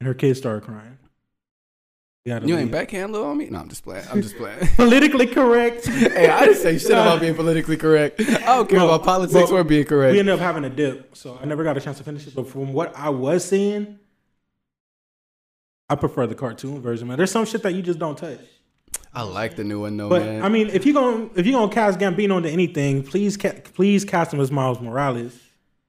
and her kids started crying. You leave. ain't backhand little on me? No, I'm just playing. I'm just playing. <laughs> Politically correct. <laughs> hey, I didn't say shit about being politically correct. I don't care about politics or being correct. we ended up having a dip, so I never got a chance to finish it. But from what I was seeing, I prefer the cartoon version. Man, there's some shit that you just don't touch. I like the new one though, But man. I mean, if you're gonna if you're gonna cast Gambino into anything, please ca- please cast him as Miles Morales.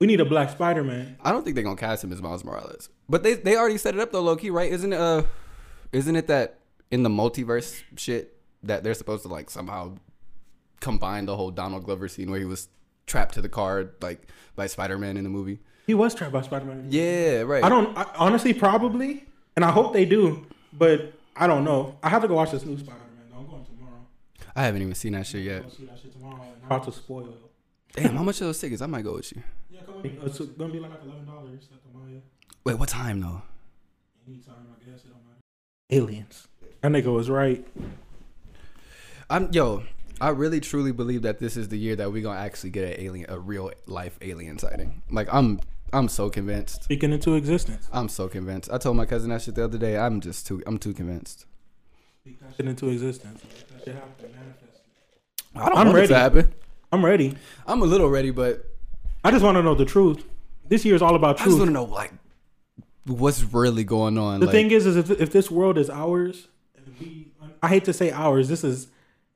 We need a Black Spider Man. I don't think they're gonna cast him as Miles Morales. But they they already set it up though, low key, right? Isn't it uh isn't it that in the multiverse shit that they're supposed to like somehow combine the whole Donald Glover scene where he was trapped to the car like by Spider Man in the movie. He was trapped by Spider Man. Yeah, right. I don't I, honestly probably, and I hope they do, but I don't know. I have to go watch this new Spider Man. I'm going tomorrow. I haven't even seen that shit yet. Go see that shit tomorrow. And I'm about to spoil. it. Damn, how much are those tickets? I might go with you. Yeah, come with me. It's gonna be like eleven dollars at the Maya. Wait, what time though? Anytime, I guess it don't matter. Aliens. That nigga was right. I'm yo. I really truly believe that this is the year that we're gonna actually get an alien, a real life alien sighting. Like I'm, I'm so convinced. Speaking into existence. I'm so convinced. I told my cousin that shit the other day. I'm just too, I'm too convinced. Speak that shit into existence. That shit happen. Manifest. I don't I'm want it to happen. I'm ready. I'm a little ready, but I just want to know the truth. This year is all about truth. I just want to know like what's really going on. The like, thing is, is if, if this world is ours, we, I hate to say ours. This is,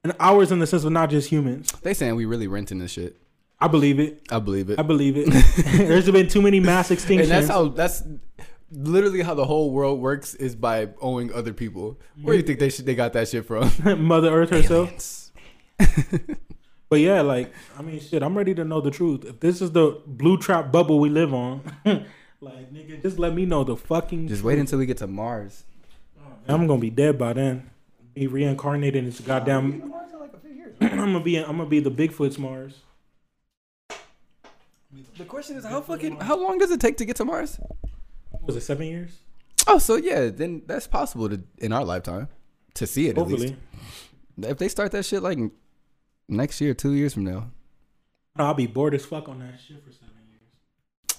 and ours in the sense of not just humans. they saying we really renting this shit. I believe it. I believe it. I believe it. <laughs> There's been too many mass extinctions. and that's how that's literally how the whole world works is by owing other people. Where do you think they should they got that shit from? <laughs> Mother Earth herself. <laughs> But yeah, like I mean, shit. I'm ready to know the truth. If this is the blue trap bubble we live on, like nigga, just let me know the fucking. Just wait until we get to Mars. I'm gonna be dead by then. Be reincarnated in this goddamn. <clears throat> I'm gonna be. I'm gonna be the Bigfoot's Mars. The question is how fucking how long does it take to get to Mars? Was it seven years? Oh, so yeah, then that's possible to in our lifetime to see it at least. Hopefully. If they start that shit like next year, two years from now, I'll be bored as fuck on that shit for seven years.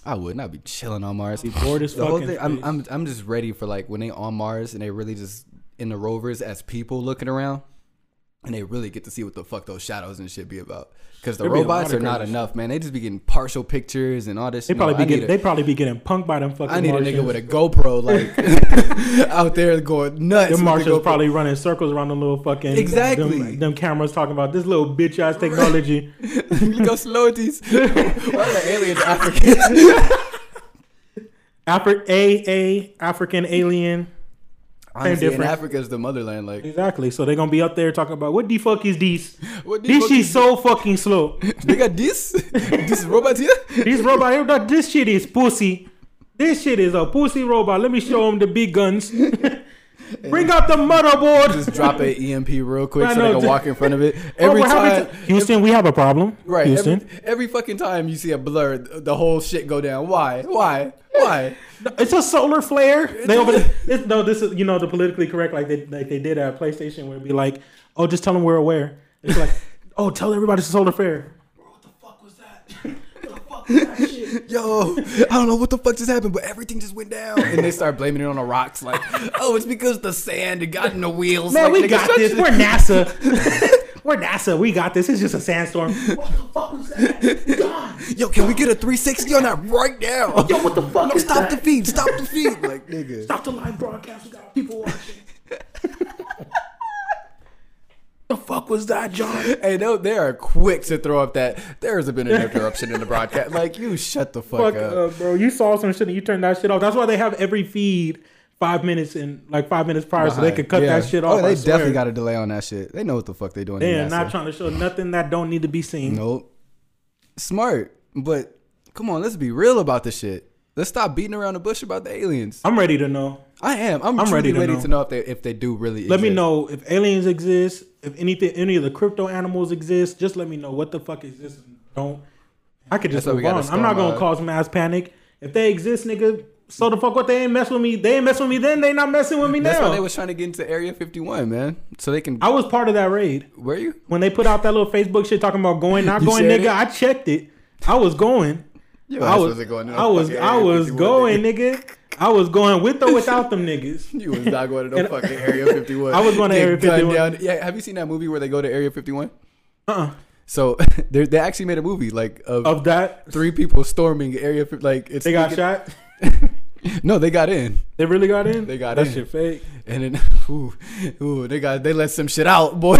I wouldn't. I'd be chilling on Mars. Be bored as fuck. whole in thing, I'm. I'm, I'm just ready for like when they on Mars and they really just in the rovers as people looking around, and they really get to see what the fuck those shadows and shit be about. Because the There be a robots are not enough, man. They just be getting partial pictures and all this. They probably No, be getting. a- They probably be getting punked by them fucking. I need a nigga with a GoPro <laughs> like <laughs> out there going nuts. Them the Martians probably running circles around the little fucking Exactly. Them, them cameras talking about this little bitch ass technology. <laughs> Look how slow it is. Why are the aliens African? Afri- a a African alien. Honestly, in. Africa is the motherland. Like, Exactly. So they're gonna be up there talking about what the fuck is this? <laughs> what the This fuck shit is- so fucking slow. <laughs> They got this. <laughs> this robot here. This robot, here, that- this shit is pussy. This shit is a pussy robot. Let me show him the big guns. Bring out the motherboard. Just drop an EMP real quick I so they can dude. walk in front of it. Oh, Every we're time, to- Houston, we have a problem. right? Houston. Every, every fucking time you see a blur, the whole shit go down. Why? Why? Why? It's a solar flare. They over <laughs> it's, no, this is you know the politically correct like they like they did at PlayStation where it'd be like, oh, just tell them we're aware. It's like, <laughs> oh, tell everybody it's a solar flare. Bro, what the fuck was that? <laughs> What the fuck was that shit? <laughs> Yo, I don't know what the fuck just happened, but everything just went down. And they start blaming it on the rocks, like, <laughs> oh, it's because the sand got in the wheels. Man, Like, we got this. We're <laughs> NASA. We're NASA. We got this. It's just a sandstorm. What the fuck was that? God. Yo, can we get a 360 on that right now? Yo, what the fuck No, is stop that? the feed. Stop the feed. Like, nigga. Stop the live broadcast. We got people watching. The fuck was that, John? <laughs> Hey, no, they are quick to throw up that there has been an <laughs> interruption in the broadcast. Like, you shut the fuck, Fuck, up. uh, bro. You saw some shit and you turned that shit off. That's why they have every feed five minutes and like five minutes prior, so they could cut Yeah. that shit off. Oh, they definitely got a delay on that shit. They know what the fuck they're doing. They're not trying to show nothing that don't need to be seen. Nope. Smart, but come on, let's be real about this shit. Let's stop beating around the bush about the aliens. I'm ready to know. I am. I'm, I'm ready ready, to to, know. know. if they if they do really. Let me know if aliens exist, if anything, any of the crypto animals exist. Just let me know what the fuck exists. and Don't. I could just That's move on. I'm not gonna uh, cause mass panic. If they exist, nigga, so the fuck what? They ain't mess with me. They ain't mess with me then. They not messing with me That's now. why they was trying to get into Area 51, man, so they can. I was part of that raid Were you? when they put out that little Facebook shit talking about going, <laughs> not going, nigga. it? I checked it. I was going. Yo, I was, going I was, I was going, nigga. I was going with or without them niggas. <laughs> You was not going to no fucking Area 51. I was going to Get Area 51. Down. Yeah, have you seen that movie where they go to Area 51? Uh-uh. So <laughs> they they actually made a movie like of, Of that, three people storming Area 50. Like it's they got shot. <laughs> No, they got in, They really got in. They got that in. shit fake. and then ooh, ooh, they got they let some shit out, boy.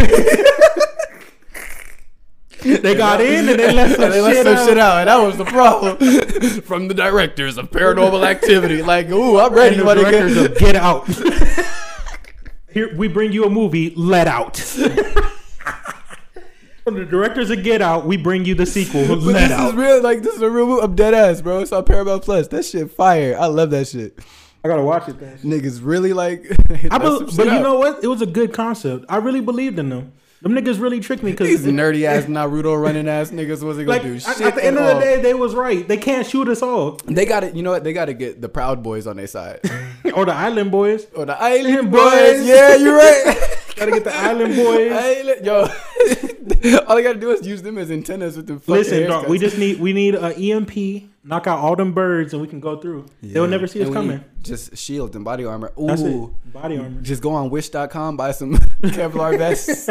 <laughs> They got in and they let some, they let shit, some out. shit out, and that was the problem <laughs> from the directors of Paranormal Activity. Like, ooh, I'm ready, And the directors of Get Out. <laughs> Here we bring you a movie, Let Out. From the directors of Get Out, we bring you the sequel. But Let this Out. is real. Like this is a real. movie. I'm dead ass, bro. It's on Paramount Plus. That shit fire. I love that shit. I gotta watch it. Then. Niggas really like. I bel but you know what? It was a good concept. I really believed in them. Them niggas really tricked me because these nerdy ass Naruto running ass niggas wasn't gonna like do at, shit. at the end of the day, they was right. They can't shoot us all. they got it. You know what? They got to get the Proud Boys on their side. <laughs> or the Island Boys. or the Island Boys. Yeah, you're right. <laughs> Gotta get the Island Boys. Island, yo, <laughs> all they gotta do is use them as antennas with the Listen, dog, we just need we need a EMP. Knock out all them birds, and we can go through. They'll never see us coming. Just shield and body armor. Ooh. Body armor Just go on wish.com, buy some Kevlar vests.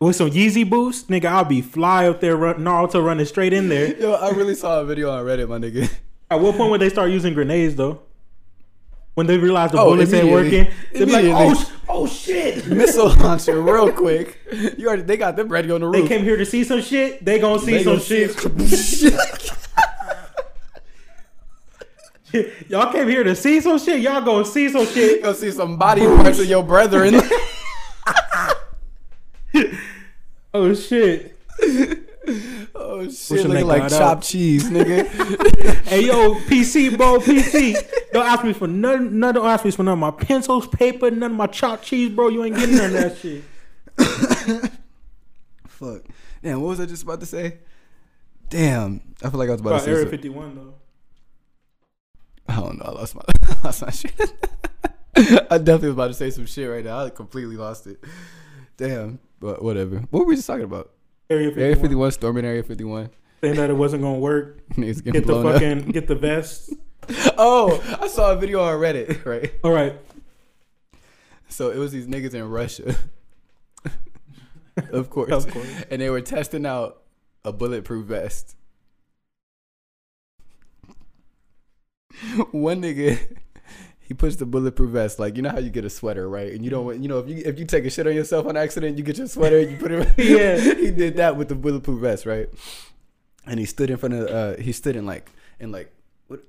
With some Yeezy boots, nigga. I'll be fly up there, run, Naruto running straight in there. <laughs> Yo, I really saw a video on Reddit, my nigga. At what point would they start using grenades though? When they realize the Oh, bullets ain't working, they're like, "Oh, oh shit!" <laughs> Missile launcher real quick. You already they got them ready on the roof. They came here to see some shit. They gonna see They some gonna shit. <laughs> Y'all came here to see some shit. Y'all gonna see some shit. Go see some body parts of your brethren. Oh shit! oh shit, looking like chopped out. cheese, nigga. <laughs> Hey yo, PC, bro, PC. Don't ask me for none. None. Don't ask me for none of my pencils, paper, none of my chopped cheese, bro. You ain't getting none of that shit. <laughs> Fuck. Damn, what was I just about to say? Damn, I feel like I was about About to say Area something. 51 though. I don't know. I lost my, <laughs> I lost my shit. I definitely was about to say some shit right now. I completely lost it. Damn, but whatever. What were we just talking about? Area 51. Area 51, storming Area 51. Saying that it wasn't gonna work. <laughs> Niggas getting Get the blown up. fucking get the vest. <laughs> Oh, I saw a video on Reddit, <laughs> right? All right. So it was these niggas in Russia. of course. Of course. And they were testing out a bulletproof vest. One nigga, he puts the bulletproof vest like you know how you get a sweater, right? And you don't, you know, if you if you take a shit on yourself on accident, you get your sweater, and you put it. <laughs> <laughs> Yeah. he did that with the bulletproof vest, right? And he stood in front of, uh, he stood in like in like what.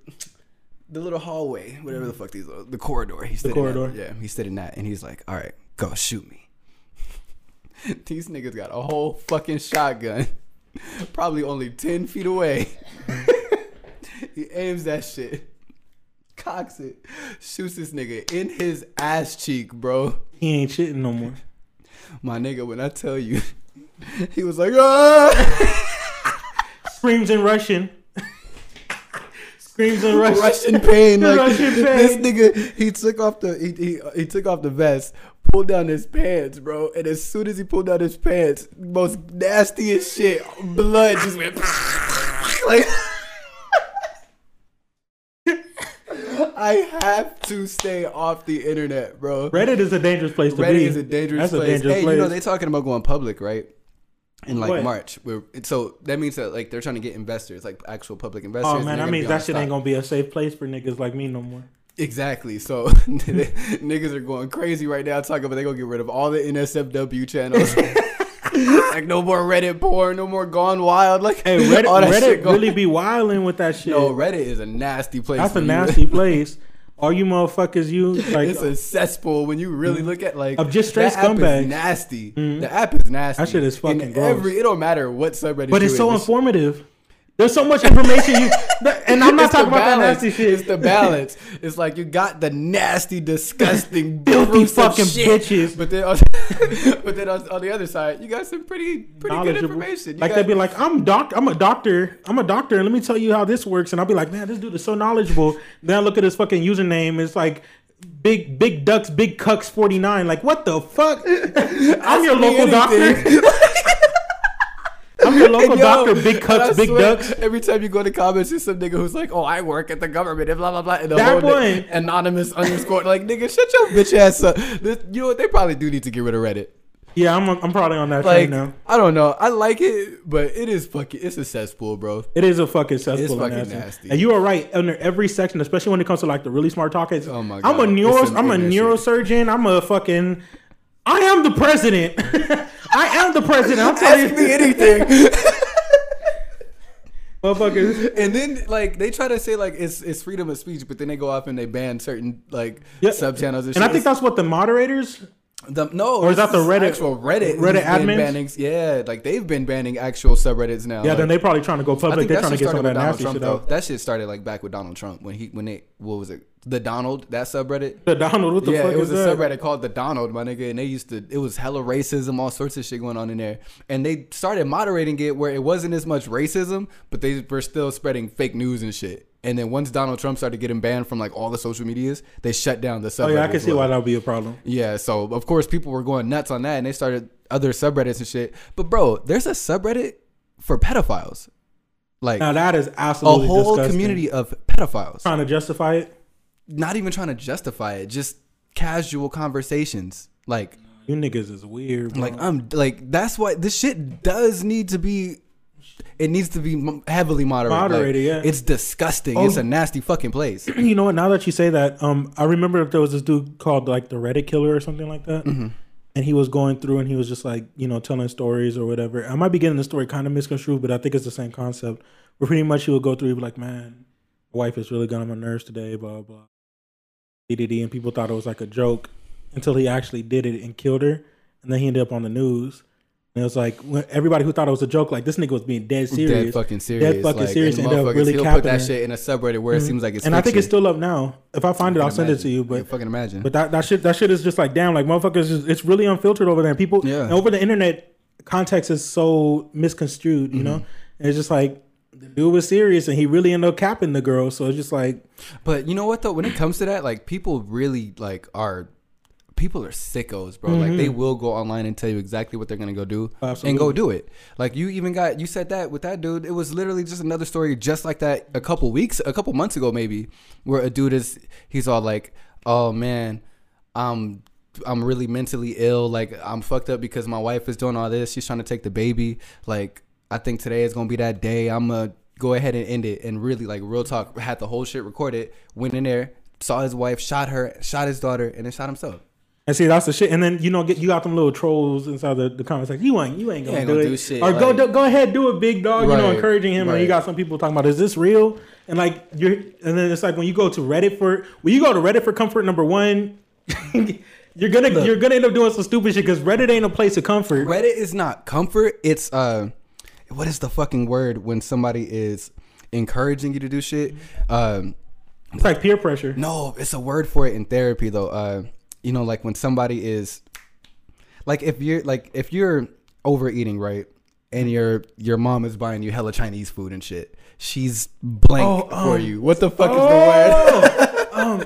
The little hallway, whatever the fuck these, are, the corridor. He stood in that- corridor. yeah, he stood in that, and he's like, "All right, go shoot me." <laughs> These niggas got a whole fucking shotgun, probably only ten feet away. he aims that shit, cocks it, shoots this nigga in his ass cheek, bro. He ain't shitting no more. My nigga, when I tell you, <laughs> he was like, ah! <laughs> Screams in Russian. Screams in Russian. Russian pain. <laughs> Like Russian pain. this nigga, he took off the he, he he took off the vest, pulled down his pants, bro. And as soon as he pulled down his pants, most nastiest shit, blood just went like. I have to stay off the internet, bro. Reddit is a dangerous place to Reddit be. Reddit is a dangerous That's place. a dangerous hey, place. you know they talking about going public, right? In like What? March, where so that means that like they're trying to get investors, like actual public oh, investors. oh man, that means that shit ain't gonna be a safe place for niggas like me no more. Exactly. So <laughs> niggas are going crazy right now talking about they gonna get rid of all the NSFW channels. <laughs> <laughs> like no more Reddit porn, no more Gone Wild. Like Hey, Reddit, all that shit Reddit really be wilding with that shit. No, Reddit is a nasty place. That's a you. nasty <laughs> place. All you motherfuckers, you like It's a cesspool when you really mm-hmm. look at like Of just straight scumbags. Nasty. Mm-hmm. The app is nasty. That shit is fucking In gross. Every it don't matter what subreddit. but it's so in, informative. There's so much information you, <laughs> and I'm not It's talking about that nasty shit. It's the balance. It's like you got the nasty, disgusting, Filthy fucking shit, bitches. But then, <laughs> but then on, on the other side, you got some pretty, pretty good information. You Like got, they'd be like, I'm doc, I'm a doctor, I'm a doctor, and let me tell you how this works. And I'll be like, man, this dude is so knowledgeable. Then I look at his fucking username, it's like big big ducks, big cucks 49. Like, what the fuck? <laughs> I'm your local anything. doctor. <laughs> I'm your local <laughs> yo, doctor, big cucks, big swear, ducks. Every time you go to comments, there's some nigga who's like, "Oh, I work at the government," and blah blah blah, and the That whole one. anonymous underscore. Like, nigga, shut your bitch ass up. This, you know what? They probably do need to get rid of Reddit. Yeah, I'm I'm probably on that Like, train now. I don't know. I like it, but it is fucking. It's a cesspool, bro. It is a fucking cesspool. fucking nasty. nasty. And you are right under every section, especially when it comes to like the really smart talkers. Oh my god. I'm a neuro. I'm a neurosurgeon. I'm a fucking. I am the president. <laughs> I am the president. I'm <laughs> telling Ask you, me anything. <laughs> motherfuckers. and then like they try to say like it's it's freedom of speech, but then they go off and they ban certain like Yeah. sub channels and, And I think that's what the moderators. The, no, Or is that the Reddit- actual Reddit? Reddit admins? banning? Yeah, like they've been banning actual subreddits now. Yeah, like, then they probably trying to go public. They're trying to get some of that nasty Trump shit though. out. That shit started like back with Donald Trump when he when they what was it the Donald that subreddit. The Donald, what the yeah, fuck it was a that? subreddit called the Donald, my nigga, and they used to. It was hella racism, all sorts of shit going on in there, and they started moderating it where it wasn't as much racism, but they were still spreading fake news and shit. And then once Donald Trump started getting banned from like all the social medias, they shut down the subreddit. Oh yeah, I can see well. why that would be a problem. Yeah, so of course people were going nuts on that, and they started other subreddits and shit. But bro, there's a subreddit for pedophiles, like Now that is absolutely a whole disgusting. community of pedophiles. trying to justify it. Not even trying to justify it, just casual conversations. Like, You niggas is weird. Bro. like I'm like that's why this shit does need to be. It needs to be heavily moderated. Like, Moderated, yeah. It's disgusting. Oh. It's a nasty fucking place. <clears throat> you know what? Now that you say that, um, I remember there was this dude called like the Reddit killer or something like that, Mm-hmm. and he was going through and he was just like you know telling stories or whatever. I might be getting the story kind of misconstrued, but I think it's the same concept. Where pretty much he would go through, he'd be like, "Man, my wife is really got on my nerves today," blah blah. DDD, and people thought it was like a joke until he actually did it and killed her, and then he ended up on the news. And it was like everybody who thought it was a joke, like this nigga was being dead serious. Dead fucking serious. Dead fucking like, serious, and and they'll really he'll put that shit in a subreddit where it seems like it's and I think it's still up now. If I find it, I I'll can send it to imagine. you. But fucking imagine. but that, that shit that shit is just like damn, like motherfuckers. It's really unfiltered over there. And people Yeah. and over the internet, context is so misconstrued. You Mm-hmm. know, and it's just like the dude was serious and he really ended up capping the girl. So it's just like But you know what though? When it comes to that, like people really like are people are sickos, bro. Like they mm-hmm. will go online and tell you exactly what they're gonna go do and go do it. Like you even got you said that with that dude. It was literally just another story just like that a couple weeks, a couple months ago maybe, where a dude is he's all like, "Oh man, I'm I'm really mentally ill. Like I'm fucked up because my wife is doing all this. She's trying to take the baby. Like I think today is gonna be that day. I'm gonna go ahead and end it. And really, like real talk, had the whole shit recorded. Went in there, saw his wife, shot her, shot his daughter, and then shot himself. And see that's the shit. And then you know get you got them little trolls inside the, the comments like you ain't you ain't gonna, ain't do, gonna it do shit, or go do, go ahead do it big dog. You know encouraging him. And you got some people talking about is this real? And like you're and then it's like when you go to Reddit for when you go to Reddit for comfort number one. <laughs> You're gonna Look. you're gonna end up doing some stupid shit because Reddit ain't a place of comfort. Reddit is not comfort. It's uh, what is the fucking word when somebody is encouraging you to do shit? Um, It's like peer pressure. No, it's a word for it in therapy though. Uh, you know, like when somebody is like if you're like if you're overeating, right? And your your mom is buying you hella Chinese food and shit. She's blank Oh, for um, you. What the fuck is the word? <laughs> um,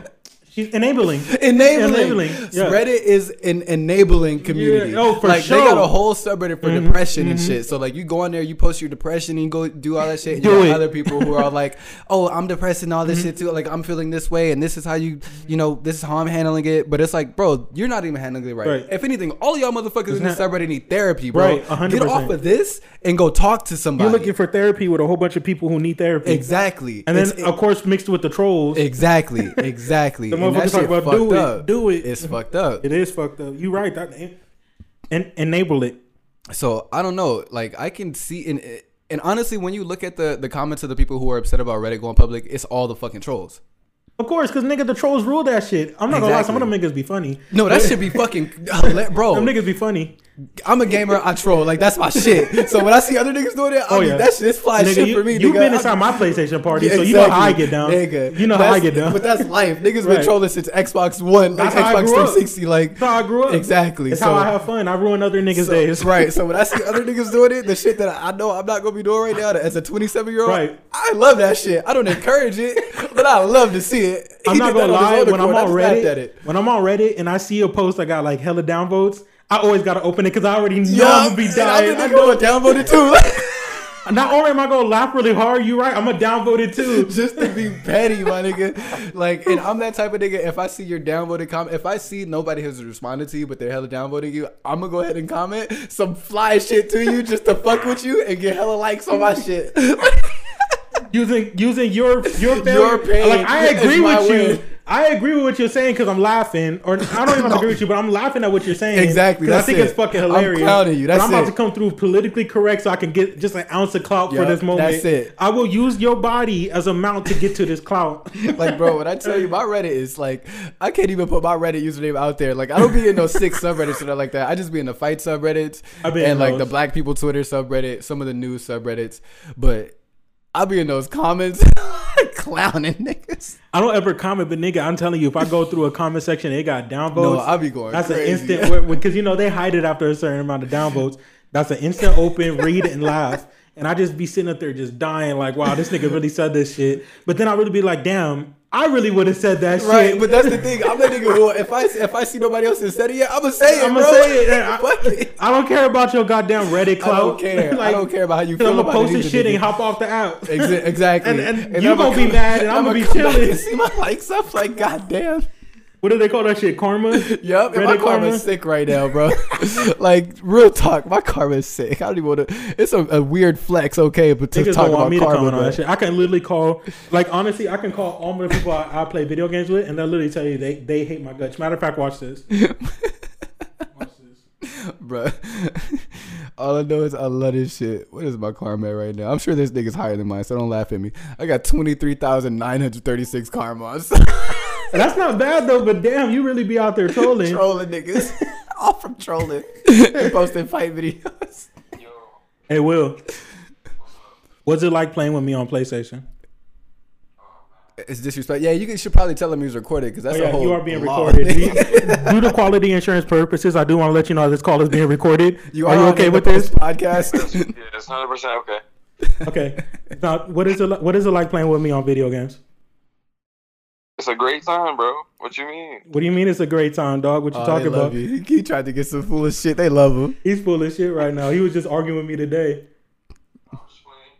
she's enabling. enabling. Enabling, yeah. Reddit is an enabling community. Yeah, oh, for like sure. they got a whole subreddit for mm-hmm, depression and mm-hmm. shit. So like you go on there, you post your depression and you go do all that shit. And Do it. other people who are like, <laughs> oh, I'm depressed and all this mm-hmm. shit too. Like I'm feeling this way and this is how you, you know, this is how I'm handling it. But it's like, bro, you're not even handling it right. Right. If anything, all y'all motherfuckers in this subreddit need therapy, bro. Right, 100%. Get off of this and go talk to somebody. You're looking for therapy with a whole bunch of people who need therapy. exactly. And then, It's- of course, mixed with the trolls, Exactly, <laughs> exactly. The And that motherfuckers talk about, "Do it, up. do it." It's fucked up. it is fucked up. You right. That and enable it. So I don't know. Like I can see in and honestly, when you look at the the comments of the people who are upset about Reddit going public, it's all the fucking trolls. Of course, because nigga, the trolls rule that shit. I'm not gonna lie, some of them niggas be funny. No, that <laughs> should be fucking <laughs> bro. Them niggas be funny. I'm a gamer. I troll. Like that's my shit. So when I see other niggas doing it, I Oh, mean, yeah. that shit is fly Nigga, shit you, for me. You've been I- inside my PlayStation party, Yeah, so you know how I get down. Nigga, You know how I get down. But that's life. Niggas been trolling since Xbox One, like That's Xbox grew up. 360. Like That's how I grew up. Exactly. It's so, how I have fun. I ruin other niggas' so- days. Right. So when I <laughs> see other niggas doing it, the shit that I know I'm not gonna be doing right now, as a 27 year old, Right. I love that shit. I don't encourage it, but I love to see it. I'm not gonna lie. When I'm. On just Reddit, when I'm on Reddit and I see a post that got like hella downvotes, I always gotta open it because I already know Yeah, I'm gonna be dying. I'm I the know- nigga downvoted too. <laughs> Not only am I gonna laugh really hard, you right. I'm gonna downvote it too. <laughs> just to be petty, my nigga. Like, and I'm that type of nigga. If I see your downvoted comment, if I see nobody has responded to you, but they're hella downvoting you, I'm gonna go ahead and comment some fly shit to you just to fuck with you and get hella likes on my shit. <laughs> using using your your <laughs> failure. Your pain Like I agree with you. I agree with what you're saying because I'm laughing, or I don't even agree with you, but I'm laughing at what you're saying. Exactly, 'cause I think it. it's fucking hilarious. I'm clowning you, but that's I'm about it. to come through politically correct so I can get just an ounce of clout for this moment. that's it. I will use your body as a mount to get to this clout. <laughs> like, bro, when I tell you my Reddit is like, I can't even put my Reddit username out there. Like, I don't be in those six subreddits or like that. I just be in the fight subreddits I've been in and like the. Black People Twitter subreddit, some of the news subreddits. But I'll be in those comments <laughs> clowning niggas. I don't ever comment, but nigga, I'm telling you, if I go through a comment section, it got downvotes. No, I'll be going. That's crazy. an instant because you know they hide it after a certain amount of downvotes. That's an instant open, read and laugh. And I just be sitting up there just dying, like, wow, this nigga really said this shit. But then I really be like, damn, I really would have said that Right, shit. but that's the thing. I'm the nigga who, if I if I see nobody else has said it yet, I'm gonna say it. I'm gonna say it. I, I don't care about your goddamn Reddit I don't care. I <laughs> don't care about how you feel. I'ma post this shit and hop off the app. Exa- exactly. <laughs> And- and you I'm gonna be mad and I'm gonna be come <laughs> back chilling. See my likes up, like goddamn. What do they call that shit? Karma. <laughs> Yup, and my Reddit karma's sick right now, bro. <laughs> like real talk, my karma is sick. I don't even want to. It's a, a weird flex, okay, but to Niggas talk about me to karma, comment on that shit. I can literally call, like honestly, I can call all the people I, I play video games with, and they'll literally tell you they, they hate my guts. Matter of fact, watch this. watch this. bro. All I know is I love this shit. What is my karma right now? I'm sure this nigga's higher than mine, so don't laugh at me. I got twenty three thousand nine hundred thirty six karmas. <laughs> That's not bad though, but damn, you really be out there trolling. trolling niggas, <laughs> all from trolling <laughs> and posting fight videos. Hey, Will, what's it like playing with me on PlayStation? It's disrespect. Yeah, you should probably tell him he was recorded because that's Oh, yeah, a whole. you are being recorded. <laughs> Due to quality insurance purposes, I do want to let you know this call is being recorded. you are you okay with this? podcast? Yeah, it's hundred percent okay. Okay. Now, what is it? li- What is it like playing with me on video games? It's a great time, bro. What you mean? What do you mean it's a great time, dog? What you Oh, talking about? you. He, <laughs> he tried to get some foolish shit. They love him. He's full of shit right now. He was just arguing with me today.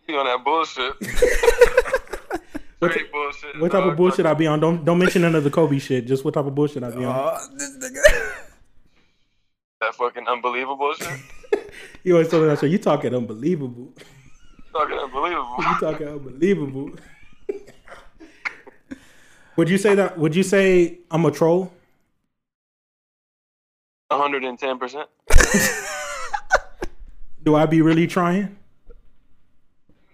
You on that bullshit? <laughs> What, Straight bullshit. what type of bullshit I be on? Don't don't mention none of the Kobe shit. Just what type of bullshit I be on. Oh. <laughs> That fucking unbelievable shit. You always told me that shit. You talking unbelievable. Talking unbelievable. You talking unbelievable. Would you say that? Would you say I'm a troll? hundred and ten percent. <laughs> Do I be really trying?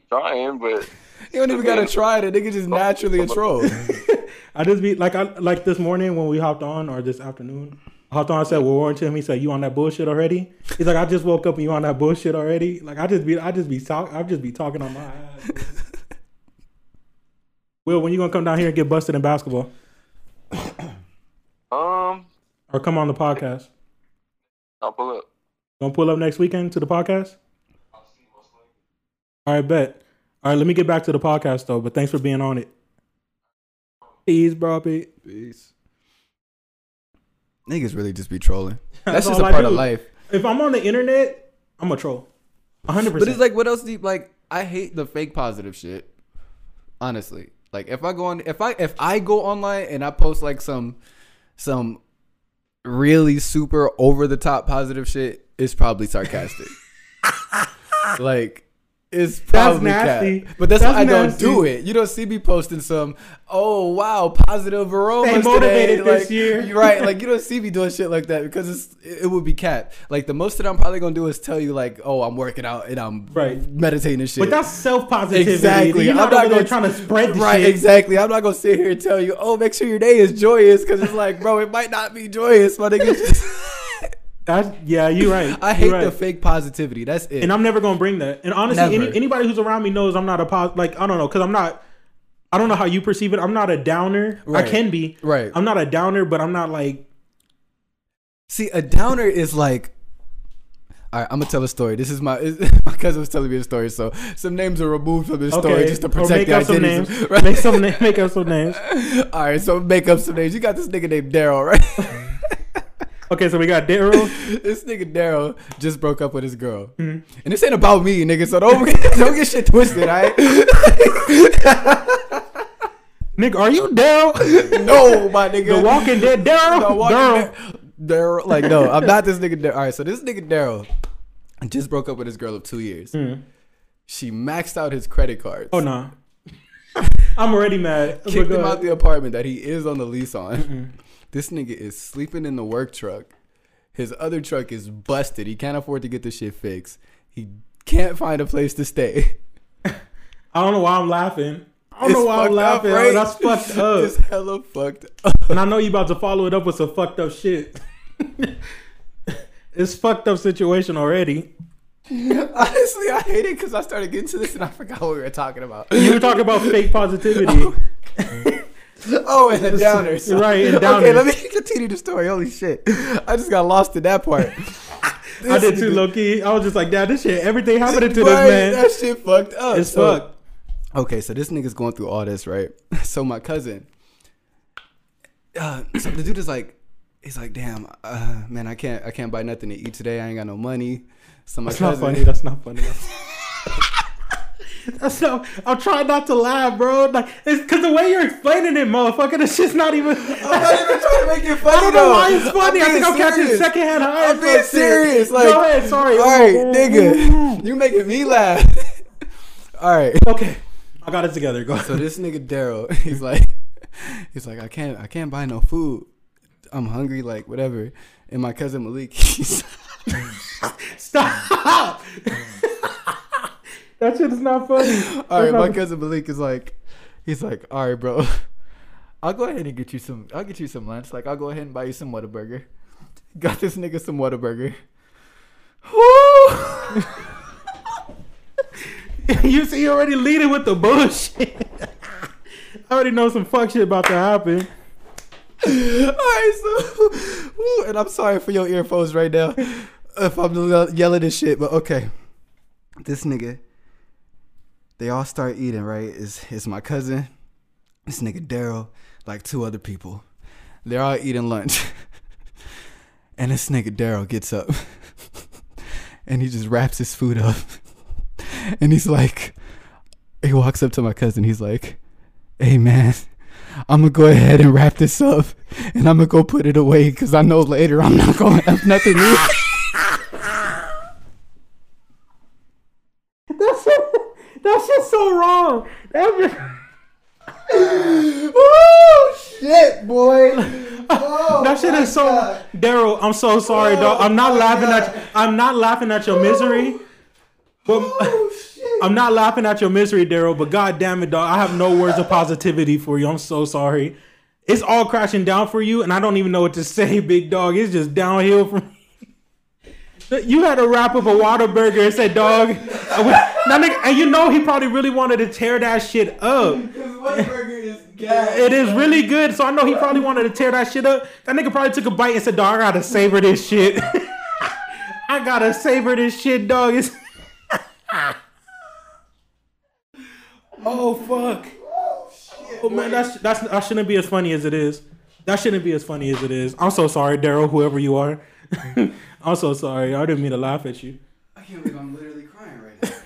Trying, but You don't even gotta try it. The nigga just naturally a troll. <laughs> I just be like I like this morning when we hopped on or this afternoon. I hopped on. I said, "Well, Warren to him." He said, "You on that bullshit already?" He's like, "I just woke up and you on that bullshit already?" Like I just be, I just be talk, I just be talking on my ass. Will, when you gonna come down here and get busted in basketball, <coughs> um, or come on the podcast? I'll pull up. Gonna pull up next weekend to the podcast? All right, bet. All right, let me get back to the podcast though. But thanks for being on it. Peace, bro. Pete. Peace. Niggas really just be trolling. <laughs> That's That's, just all a I part do. of life. If I'm on the internet, I'm a troll. 100. percent But it's like, what else do you like? I hate the fake positive shit. Honestly, like if I go on, if I if I go online and I post like some some really super over the top positive shit, it's probably sarcastic. <laughs> like it's probably nasty. cat. But that's, That's why I don't do it. You don't see me posting some. Oh wow, positive aromas Stay motivated today. this Like, year. right? Like you don't see me doing shit like that because it's it would be cat. Like the most that I'm probably gonna do is tell you like, oh, I'm working out and I'm Right. meditating and shit. But that's self positivity. exactly. You're I'm not, not over there gonna trying to spread the right. shit. Exactly. I'm not gonna sit here and tell you, oh, make sure your day is joyous because it's like, bro, it might not be joyous, my nigga. <laughs> Yeah, you're right. <laughs> I hate right. the fake positivity. That's it. and I'm never gonna bring that. And honestly, any, anybody who's around me knows I'm not a pos. Like I don't know, because I'm not. I don't know how you perceive it. I'm not a downer. Right. I can be. right. I'm not a downer, but I'm not like. See, a downer is like. All right, I'm gonna tell a story. This is my <laughs> my cousin was telling me a story, so some names are removed from this story just to protect or make up some names. Right? <laughs> Make some na- make up some names. All right, so make up some names. You got this nigga named Daryl, right? Okay, so we got Daryl. <laughs> this nigga Daryl just broke up with his girl, Mm-hmm. and this ain't about me, nigga. So don't <laughs> don't get shit twisted, alright? <laughs> Nick, are you Daryl? no, my nigga. The Walking Dead Daryl. Daryl. Daryl, like no, I'm not this nigga. Daryl. All right, so this nigga Daryl just broke up with his girl of two years. Mm. She maxed out his credit cards. Oh no. I'm already mad. Kicked him out the apartment that he is on the lease on. This nigga is sleeping in the work truck. His other truck is busted. He can't afford to get the shit fixed. He can't find a place to stay. <laughs> I don't know why I'm laughing. I don't It's know why I'm fucked up, laughing. right? That's fucked <laughs> up. It's hella fucked up. And I know you about to follow it up with some fucked up shit. <laughs> it's fucked up situation already. Honestly, I hate it because I started getting to this and I forgot what we were talking about. You were talking about fake positivity. <laughs> Oh, and the downers. Right, and <laughs> Okay, let me <laughs> continue the story. Holy shit. I just got lost in that part. I did too, low key. I was just like, damn, this shit, everything happening to Right, this man. That shit fucked up. It's So- fucked. Okay, so this nigga's going through all this, right? So my cousin, uh, so the dude is like, he's like, damn, uh, man, I can't, I can't buy nothing to eat today. I ain't got no money. So my That's not funny. That's not funny. <laughs> That's not. I'm trying not to laugh, bro. Like, it's because the way you're explaining it, motherfucker, this shit's not even. I'm not even trying to make it <laughs> funny. I don't know though. why it's funny. I think I'm catching secondhand highs. I'm being serious. Like, Go ahead. Sorry. All right, nigga, <laughs> you making me laugh. all right. Okay, I got it together. Go. So this nigga Daryl, he's like, he's like, I can't, I can't buy no food. I'm hungry, like whatever. And my cousin Malik, he's Stop. That shit is not funny. <laughs> all right. My cousin Malik is like, he's like, all right, bro. <laughs> I'll go ahead and get you some. I'll get you some lunch. Like I'll go ahead and buy you some Whataburger. <laughs> Got this nigga some Whataburger. Woo! you see, you already leading with the bullshit. I already know some fuck shit about to happen. Alright, so woo, and I'm sorry for your earphones right now if I'm yell- yelling this shit, but okay. This nigga, they all start eating, right? It's, is my cousin, this nigga Daryl, like two other people. They're all eating lunch. <laughs> and this nigga Daryl gets up <laughs> and he just wraps his food up. <laughs> and he's like, he walks up to my cousin, he's like, hey man, I'm gonna go ahead and wrap this up, and I'm gonna go put it away because I know later I'm not gonna have nothing to eat. That's that's just so wrong. That's just, <laughs> oh shit, boy! Oh, <laughs> that shit is so. Oh, Daryl, I'm so sorry, Oh, dog. I'm not laughing God. at. I'm not laughing at your oh, misery. But Oh shit! I'm not laughing at your misery, Daryl. But god damn it, dog. I have no words of positivity for you. I'm so sorry. It's all crashing down for you, and I don't even know what to <laughs> say, big dog. It's just downhill from. You had a wrap up a Whataburger and said, "Dog," nigga, and you know he probably really wanted to tear that shit up. Because Whataburger is gas. It is really good, so I know he probably wanted to tear that shit up. That nigga probably took a bite and said, "Dog, I gotta savor this shit. <laughs> I gotta savor this shit, dog." It's <laughs> oh fuck. Oh man, that's that's that shouldn't be as funny as it is. That shouldn't be as funny as it is. I'm so sorry, Daryl, whoever you are. <laughs> I'm so sorry. I didn't mean to laugh at you. I can't believe I'm literally crying right now. <laughs>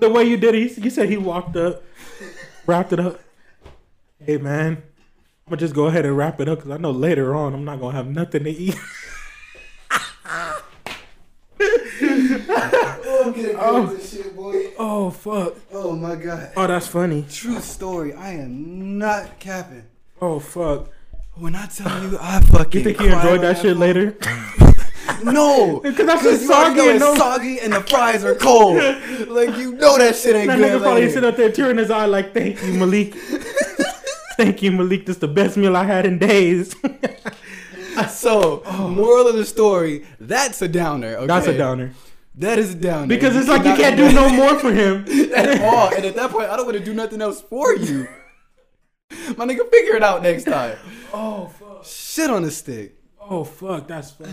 The way you did it, he, you said he walked up, wrapped it up. Hey man, I'm gonna just go ahead and wrap it up because I know later on I'm not gonna have nothing to eat. Oh, I'm getting Oh. oh. this shit, boy. Oh fuck. Oh my god. Oh, that's funny. True story. I am not capping. Oh fuck. When I tell you, I <laughs> fucking. You think you cried enjoyed that shit later? <laughs> no, <laughs> because that's already soggy and no- soggy and the fries are cold. like you know that shit ain't That good. nigga probably later. sit up there tearing his eye like, "Thank you, Malik. Thank you, Malik. This is the best meal I had in days." So, moral of the story, that's a downer. Okay? that's a downer That is a downer. because it's like you can't do no more for him. at all. And at that point, I don't want to do nothing else for you. <laughs> My nigga, figure it out next time. <laughs> Oh fuck. Shit on the stick. Oh fuck, that's funny.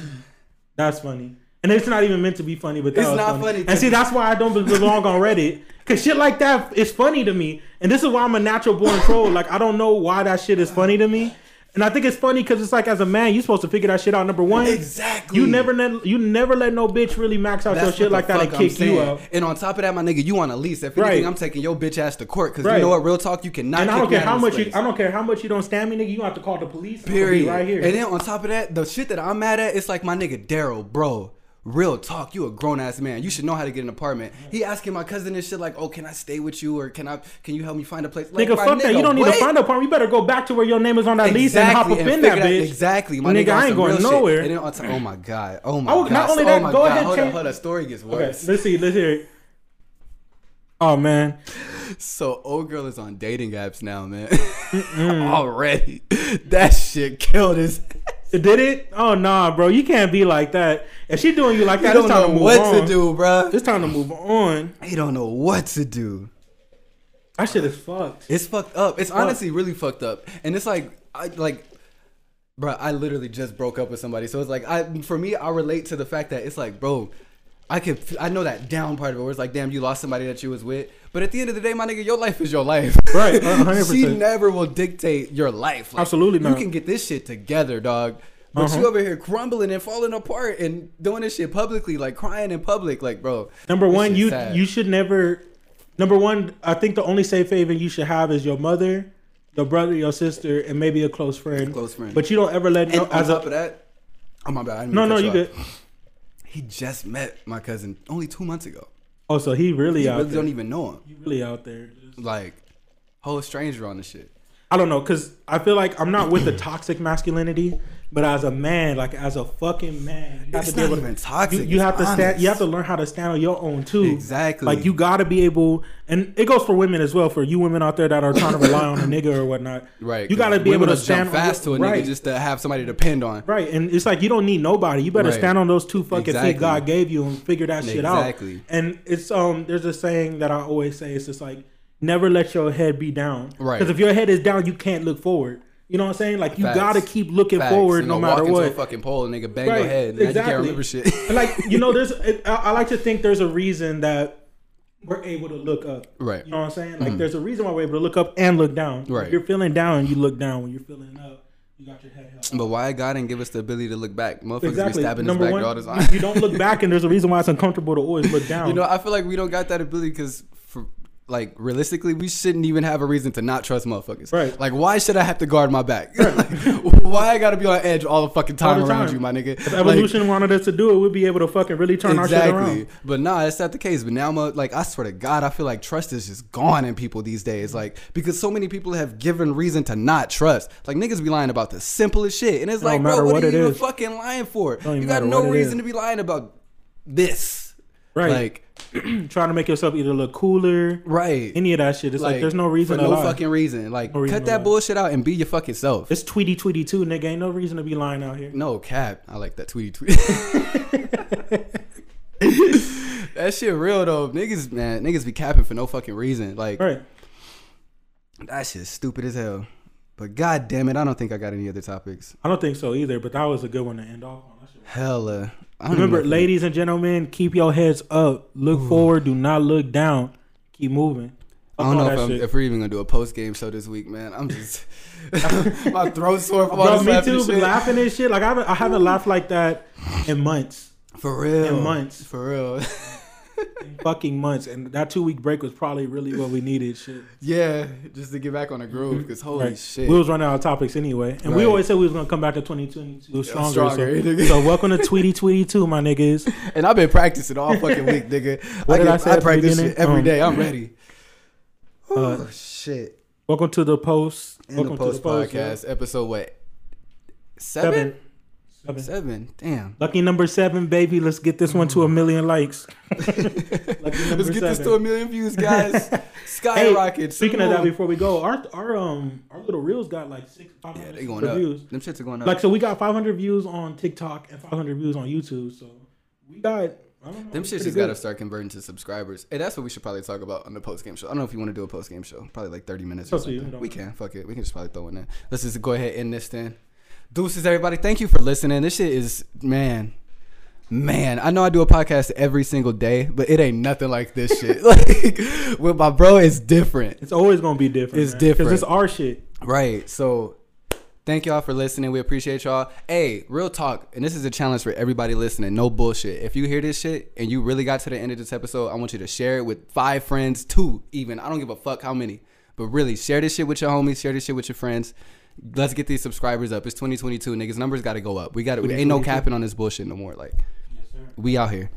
That's funny. And it's not even meant to be funny, but that It's not funny, And see, that's why I don't belong on Reddit. Cause shit like that is funny to me. And this is why I'm a natural born troll. Like I don't know why that shit is funny to me. And I think it's funny because it's like as a man, you're supposed to figure that shit out. Number one, Exactly. You never let you never let no bitch really max out your shit like that and I'm kick you out. And on top of that, my nigga, you on a lease. If Right. anything, I'm taking your bitch ass to court because Right. you know what? Real talk, you cannot. And I don't care how much this you place. I don't care how much you don't stand me, nigga. You gonna have to call the police. Period. Right here. And then on top of that, the shit that I'm mad at, it's like my nigga Daryl, bro. Real talk, you a grown ass man. You should know how to get an apartment. He asking my cousin and shit like, oh, can I stay with you or can I? Can you help me find a place? Like, Nigga, fuck that. You don't need what? to find a apartment. You better go back to where your name is on that lease and hop up and in that bitch. Exactly, my Nigga, nigga. I ain't going nowhere. Then oh my god, oh my Oh, god. not only oh that, my go god. ahead, hold change- on, hold on. Story gets Okay, worse. let's see. Let's hear it. Oh man, So old girl is on dating apps now, man. <laughs> Already, that shit killed his. Did it? Oh nah, bro. You can't be like that. If she doing you like that, don't it's time know to move what on. to do, bro. It's time to move on. He don't know what to do. That shit is fucked. It's fucked up. It's honestly really fucked up. And it's like, I like, bro. I literally just broke up with somebody, so it's like, I for me, I relate to the fact that it's like, bro. I could, I know that down part of it where it's like, damn, you lost somebody that you was with. But at the end of the day, my nigga, your life is your life. <laughs> Right, a hundred <laughs> she never will dictate your life. Like, Absolutely You can get this shit together, dog. But Uh-huh. you over here crumbling and falling apart and doing this shit publicly, like crying in public, like, bro. Number one, you sad. you should never. Number one, I think the only safe haven you should have is your mother, your brother, your sister, and maybe a close friend. Close friend. But you don't ever let And no on as top a of that, oh my bad. I didn't no no you good. He just met my cousin only two months ago. Oh, so he really He out really there. don't even know him. He really out there. Like, whole stranger on the shit. I don't know, cause I feel like I'm not with the toxic masculinity, but as a man, like as a fucking man, you have It's to be not able to. even toxic. You, you have to stand. You have to learn how to stand on your own too. Exactly. Like you got to be able, and it goes for women as well. For you women out there that are trying to rely on a <coughs> nigga or whatnot, Right. You got to be able to stand fast to a right. nigga just to have somebody to depend on. Right, and it's like you don't need nobody. You better Right. stand on those two fucking Exactly. feet God gave you and figure that shit out. Exactly. And it's um, there's a saying that I always say. It's just like never let your head be down. Right. Because if your head is down, you can't look forward. You know what I'm saying? Like you Facts. gotta keep looking Facts. forward no matter walk into a what. fucking pole and nigga bang Right, your head. Now you exactly. can't remember shit. Like you know, there's <laughs> I, I like to think there's a reason that we're able to look up. Right. You know what I'm saying? Like mm-hmm. there's a reason why we're able to look up and look down. Right. If you're feeling down, you look down. When you're feeling up, you got your head held. But why God didn't give us the ability to look back? Motherfuckers Exactly. be stabbing Number his back one, all the you, you don't look back, and there's a reason why it's uncomfortable to always look <laughs> down. You know, I feel like we don't got that ability because, for like, realistically, we shouldn't even have a reason to not trust motherfuckers. Right. Like, why should I have to guard my back? <laughs> like, why I gotta be on edge all the fucking time, the around you, my nigga? if evolution wanted us to do it, we'd be able to fucking really turn our shit exactly. around. But nah, it's not the case. But now, mo- like, I swear to God, I feel like trust is just gone in people these days. Like, because so many people have given reason to not trust. Like, niggas be lying about the simplest shit, and it's like, bro, what, what are you even is. fucking lying for? You got no reason to be lying about this. Right. Like, <clears throat> Trying to make yourself either look cooler, right. any of that shit. It's like, there's no reason no lie. fucking reason. Like, No reason cut that lie. bullshit out and be your fucking self. It's Tweety Tweety too, nigga. Ain't no reason to be lying out here. No cap. I like that tweety Tweety. <laughs> that shit real though. Niggas, man, niggas be capping for no fucking reason. Like Right. that shit's stupid as hell. But god damn it, I don't think I got any other topics. I don't think so either, but that was a good one to end off on. Hella. Remember, ladies and gentlemen, keep your heads up. Look hmm. forward. Do not look down. Keep moving. I don't know if, I'm, if we're even gonna do a post game show this week, man. I'm just <laughs> <laughs> my throat's sore from all Bro, me too. shit. laughing and shit. Like I haven't, I haven't laughed like that in months, For real. in months. For real. In <laughs> fucking months. And that two week break was probably really what we needed. Shit. yeah, just to get back on the groove. Because holy Right. shit. We was running out of topics anyway, and we always said we was gonna come back to 2022 stronger. stronger, so, <laughs> so welcome to Tweety Tweety two, my niggas. <laughs> And I've been practicing all fucking week, nigga. What I, did get, I say I, practice shit every Um, day. I'm ready. Uh, oh shit. Welcome to the post. In welcome the post yeah. podcast episode what? Seven? Seven. Seven. Seven. Damn. Lucky number seven, baby. Let's get this one to a million likes. <laughs> Let's get this to a million views, guys. <laughs> Skyrocket. Speaking of that, before we go, our our um our little reels got like six, five yeah, hundred they going up. views. Them shits are going up. Like so, we got 500 views on TikTok and 500 views on YouTube. So we got. I don't know, Them shits just gotta start converting to subscribers. Hey, that's what we should probably talk about on the post game show. I don't know if you want to do a post game show. Probably like 30 minutes or to something. We can. Fuck it. We can just probably throw in there. Let's just go ahead and end this then. Deuces, everybody. Thank you for listening. This shit is, man. Man, I know I do a podcast every single day, but it ain't nothing like this shit. <laughs> like with my bro, it's different. It's always gonna be different. It's man, different. it's our shit. Right. So thank y'all for listening. We appreciate y'all. Hey, real talk, and this is a challenge for everybody listening. No bullshit. If you hear this shit and you really got to the end of this episode, I want you to share it with five friends, two even. I don't give a fuck how many. But really, share this shit with your homies, share this shit with your friends. Let's get these subscribers up. It's 2022, niggas. Numbers got to go up. We got it. Ain't no capping on this bullshit no more. Like, We out here.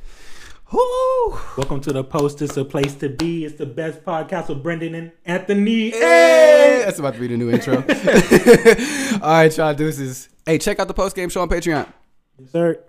Woo! Welcome to the post. It's a place to be. It's the best podcast with Brendan and Anthony. Hey! That's about to be the new intro. <laughs> <laughs> All right, y'all deuces. Hey, check out the post game show on Patreon. Yes, sir.